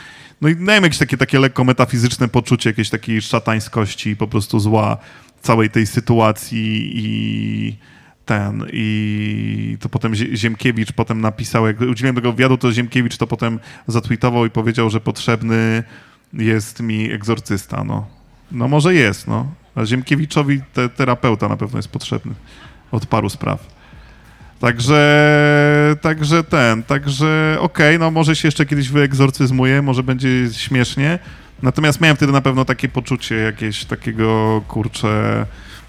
no i miałem jakieś takie, takie lekko metafizyczne poczucie jakiejś takiej szatańskości po prostu zła całej tej sytuacji i ten i to potem Zie- Ziemkiewicz potem napisał, jak udzieliłem tego wywiadu, to Ziemkiewicz to potem zatweetował i powiedział, że potrzebny jest mi egzorcysta, no. No może jest, no. A Ziemkiewiczowi te, terapeuta na pewno jest potrzebny od paru spraw. Także, także ten, także okej, no może się jeszcze kiedyś wyegzorcyzmuję, może będzie śmiesznie. Natomiast miałem wtedy na pewno takie poczucie jakieś takiego, kurczę,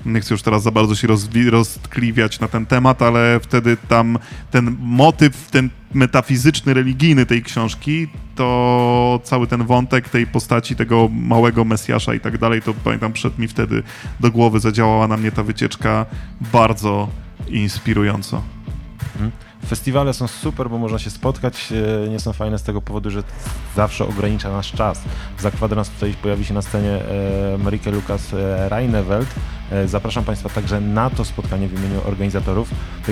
nie chcę już teraz za bardzo się roztkliwiać na ten temat, ale wtedy tam ten motyw, ten metafizyczny, religijny tej książki, to cały ten wątek tej postaci, tego małego Mesjasza i tak dalej, to pamiętam, przed mi wtedy do głowy zadziałała na mnie ta wycieczka bardzo inspirująco. Festiwale są super, bo można się spotkać. e, Nie są fajne z tego powodu, że zawsze ogranicza nasz czas. Za kwadrans tutaj pojawi się na scenie e, Marike Lukas e, Reineveld. E, Zapraszam Państwa także na to spotkanie w imieniu organizatorów.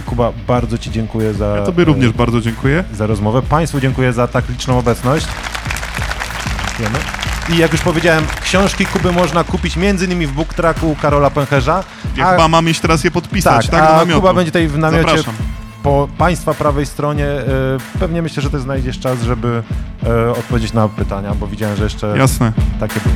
Kuba, bardzo Ci dziękuję za, Ja tobie również bardzo dziękuję. za rozmowę. Państwu dziękuję za tak liczną obecność. Dziękujemy. I jak już powiedziałem, książki Kuby można kupić m.in. w Book Tracku Karola Pęcherza. Ma mam mieć teraz je podpisać, tak? tak, a. Kuba będzie tutaj w namiocie Zapraszam. Po Państwa prawej stronie. e, Pewnie myślę, że Ty znajdziesz czas, żeby e, odpowiedzieć na pytania, bo widziałem, że jeszcze Jasne. takie były.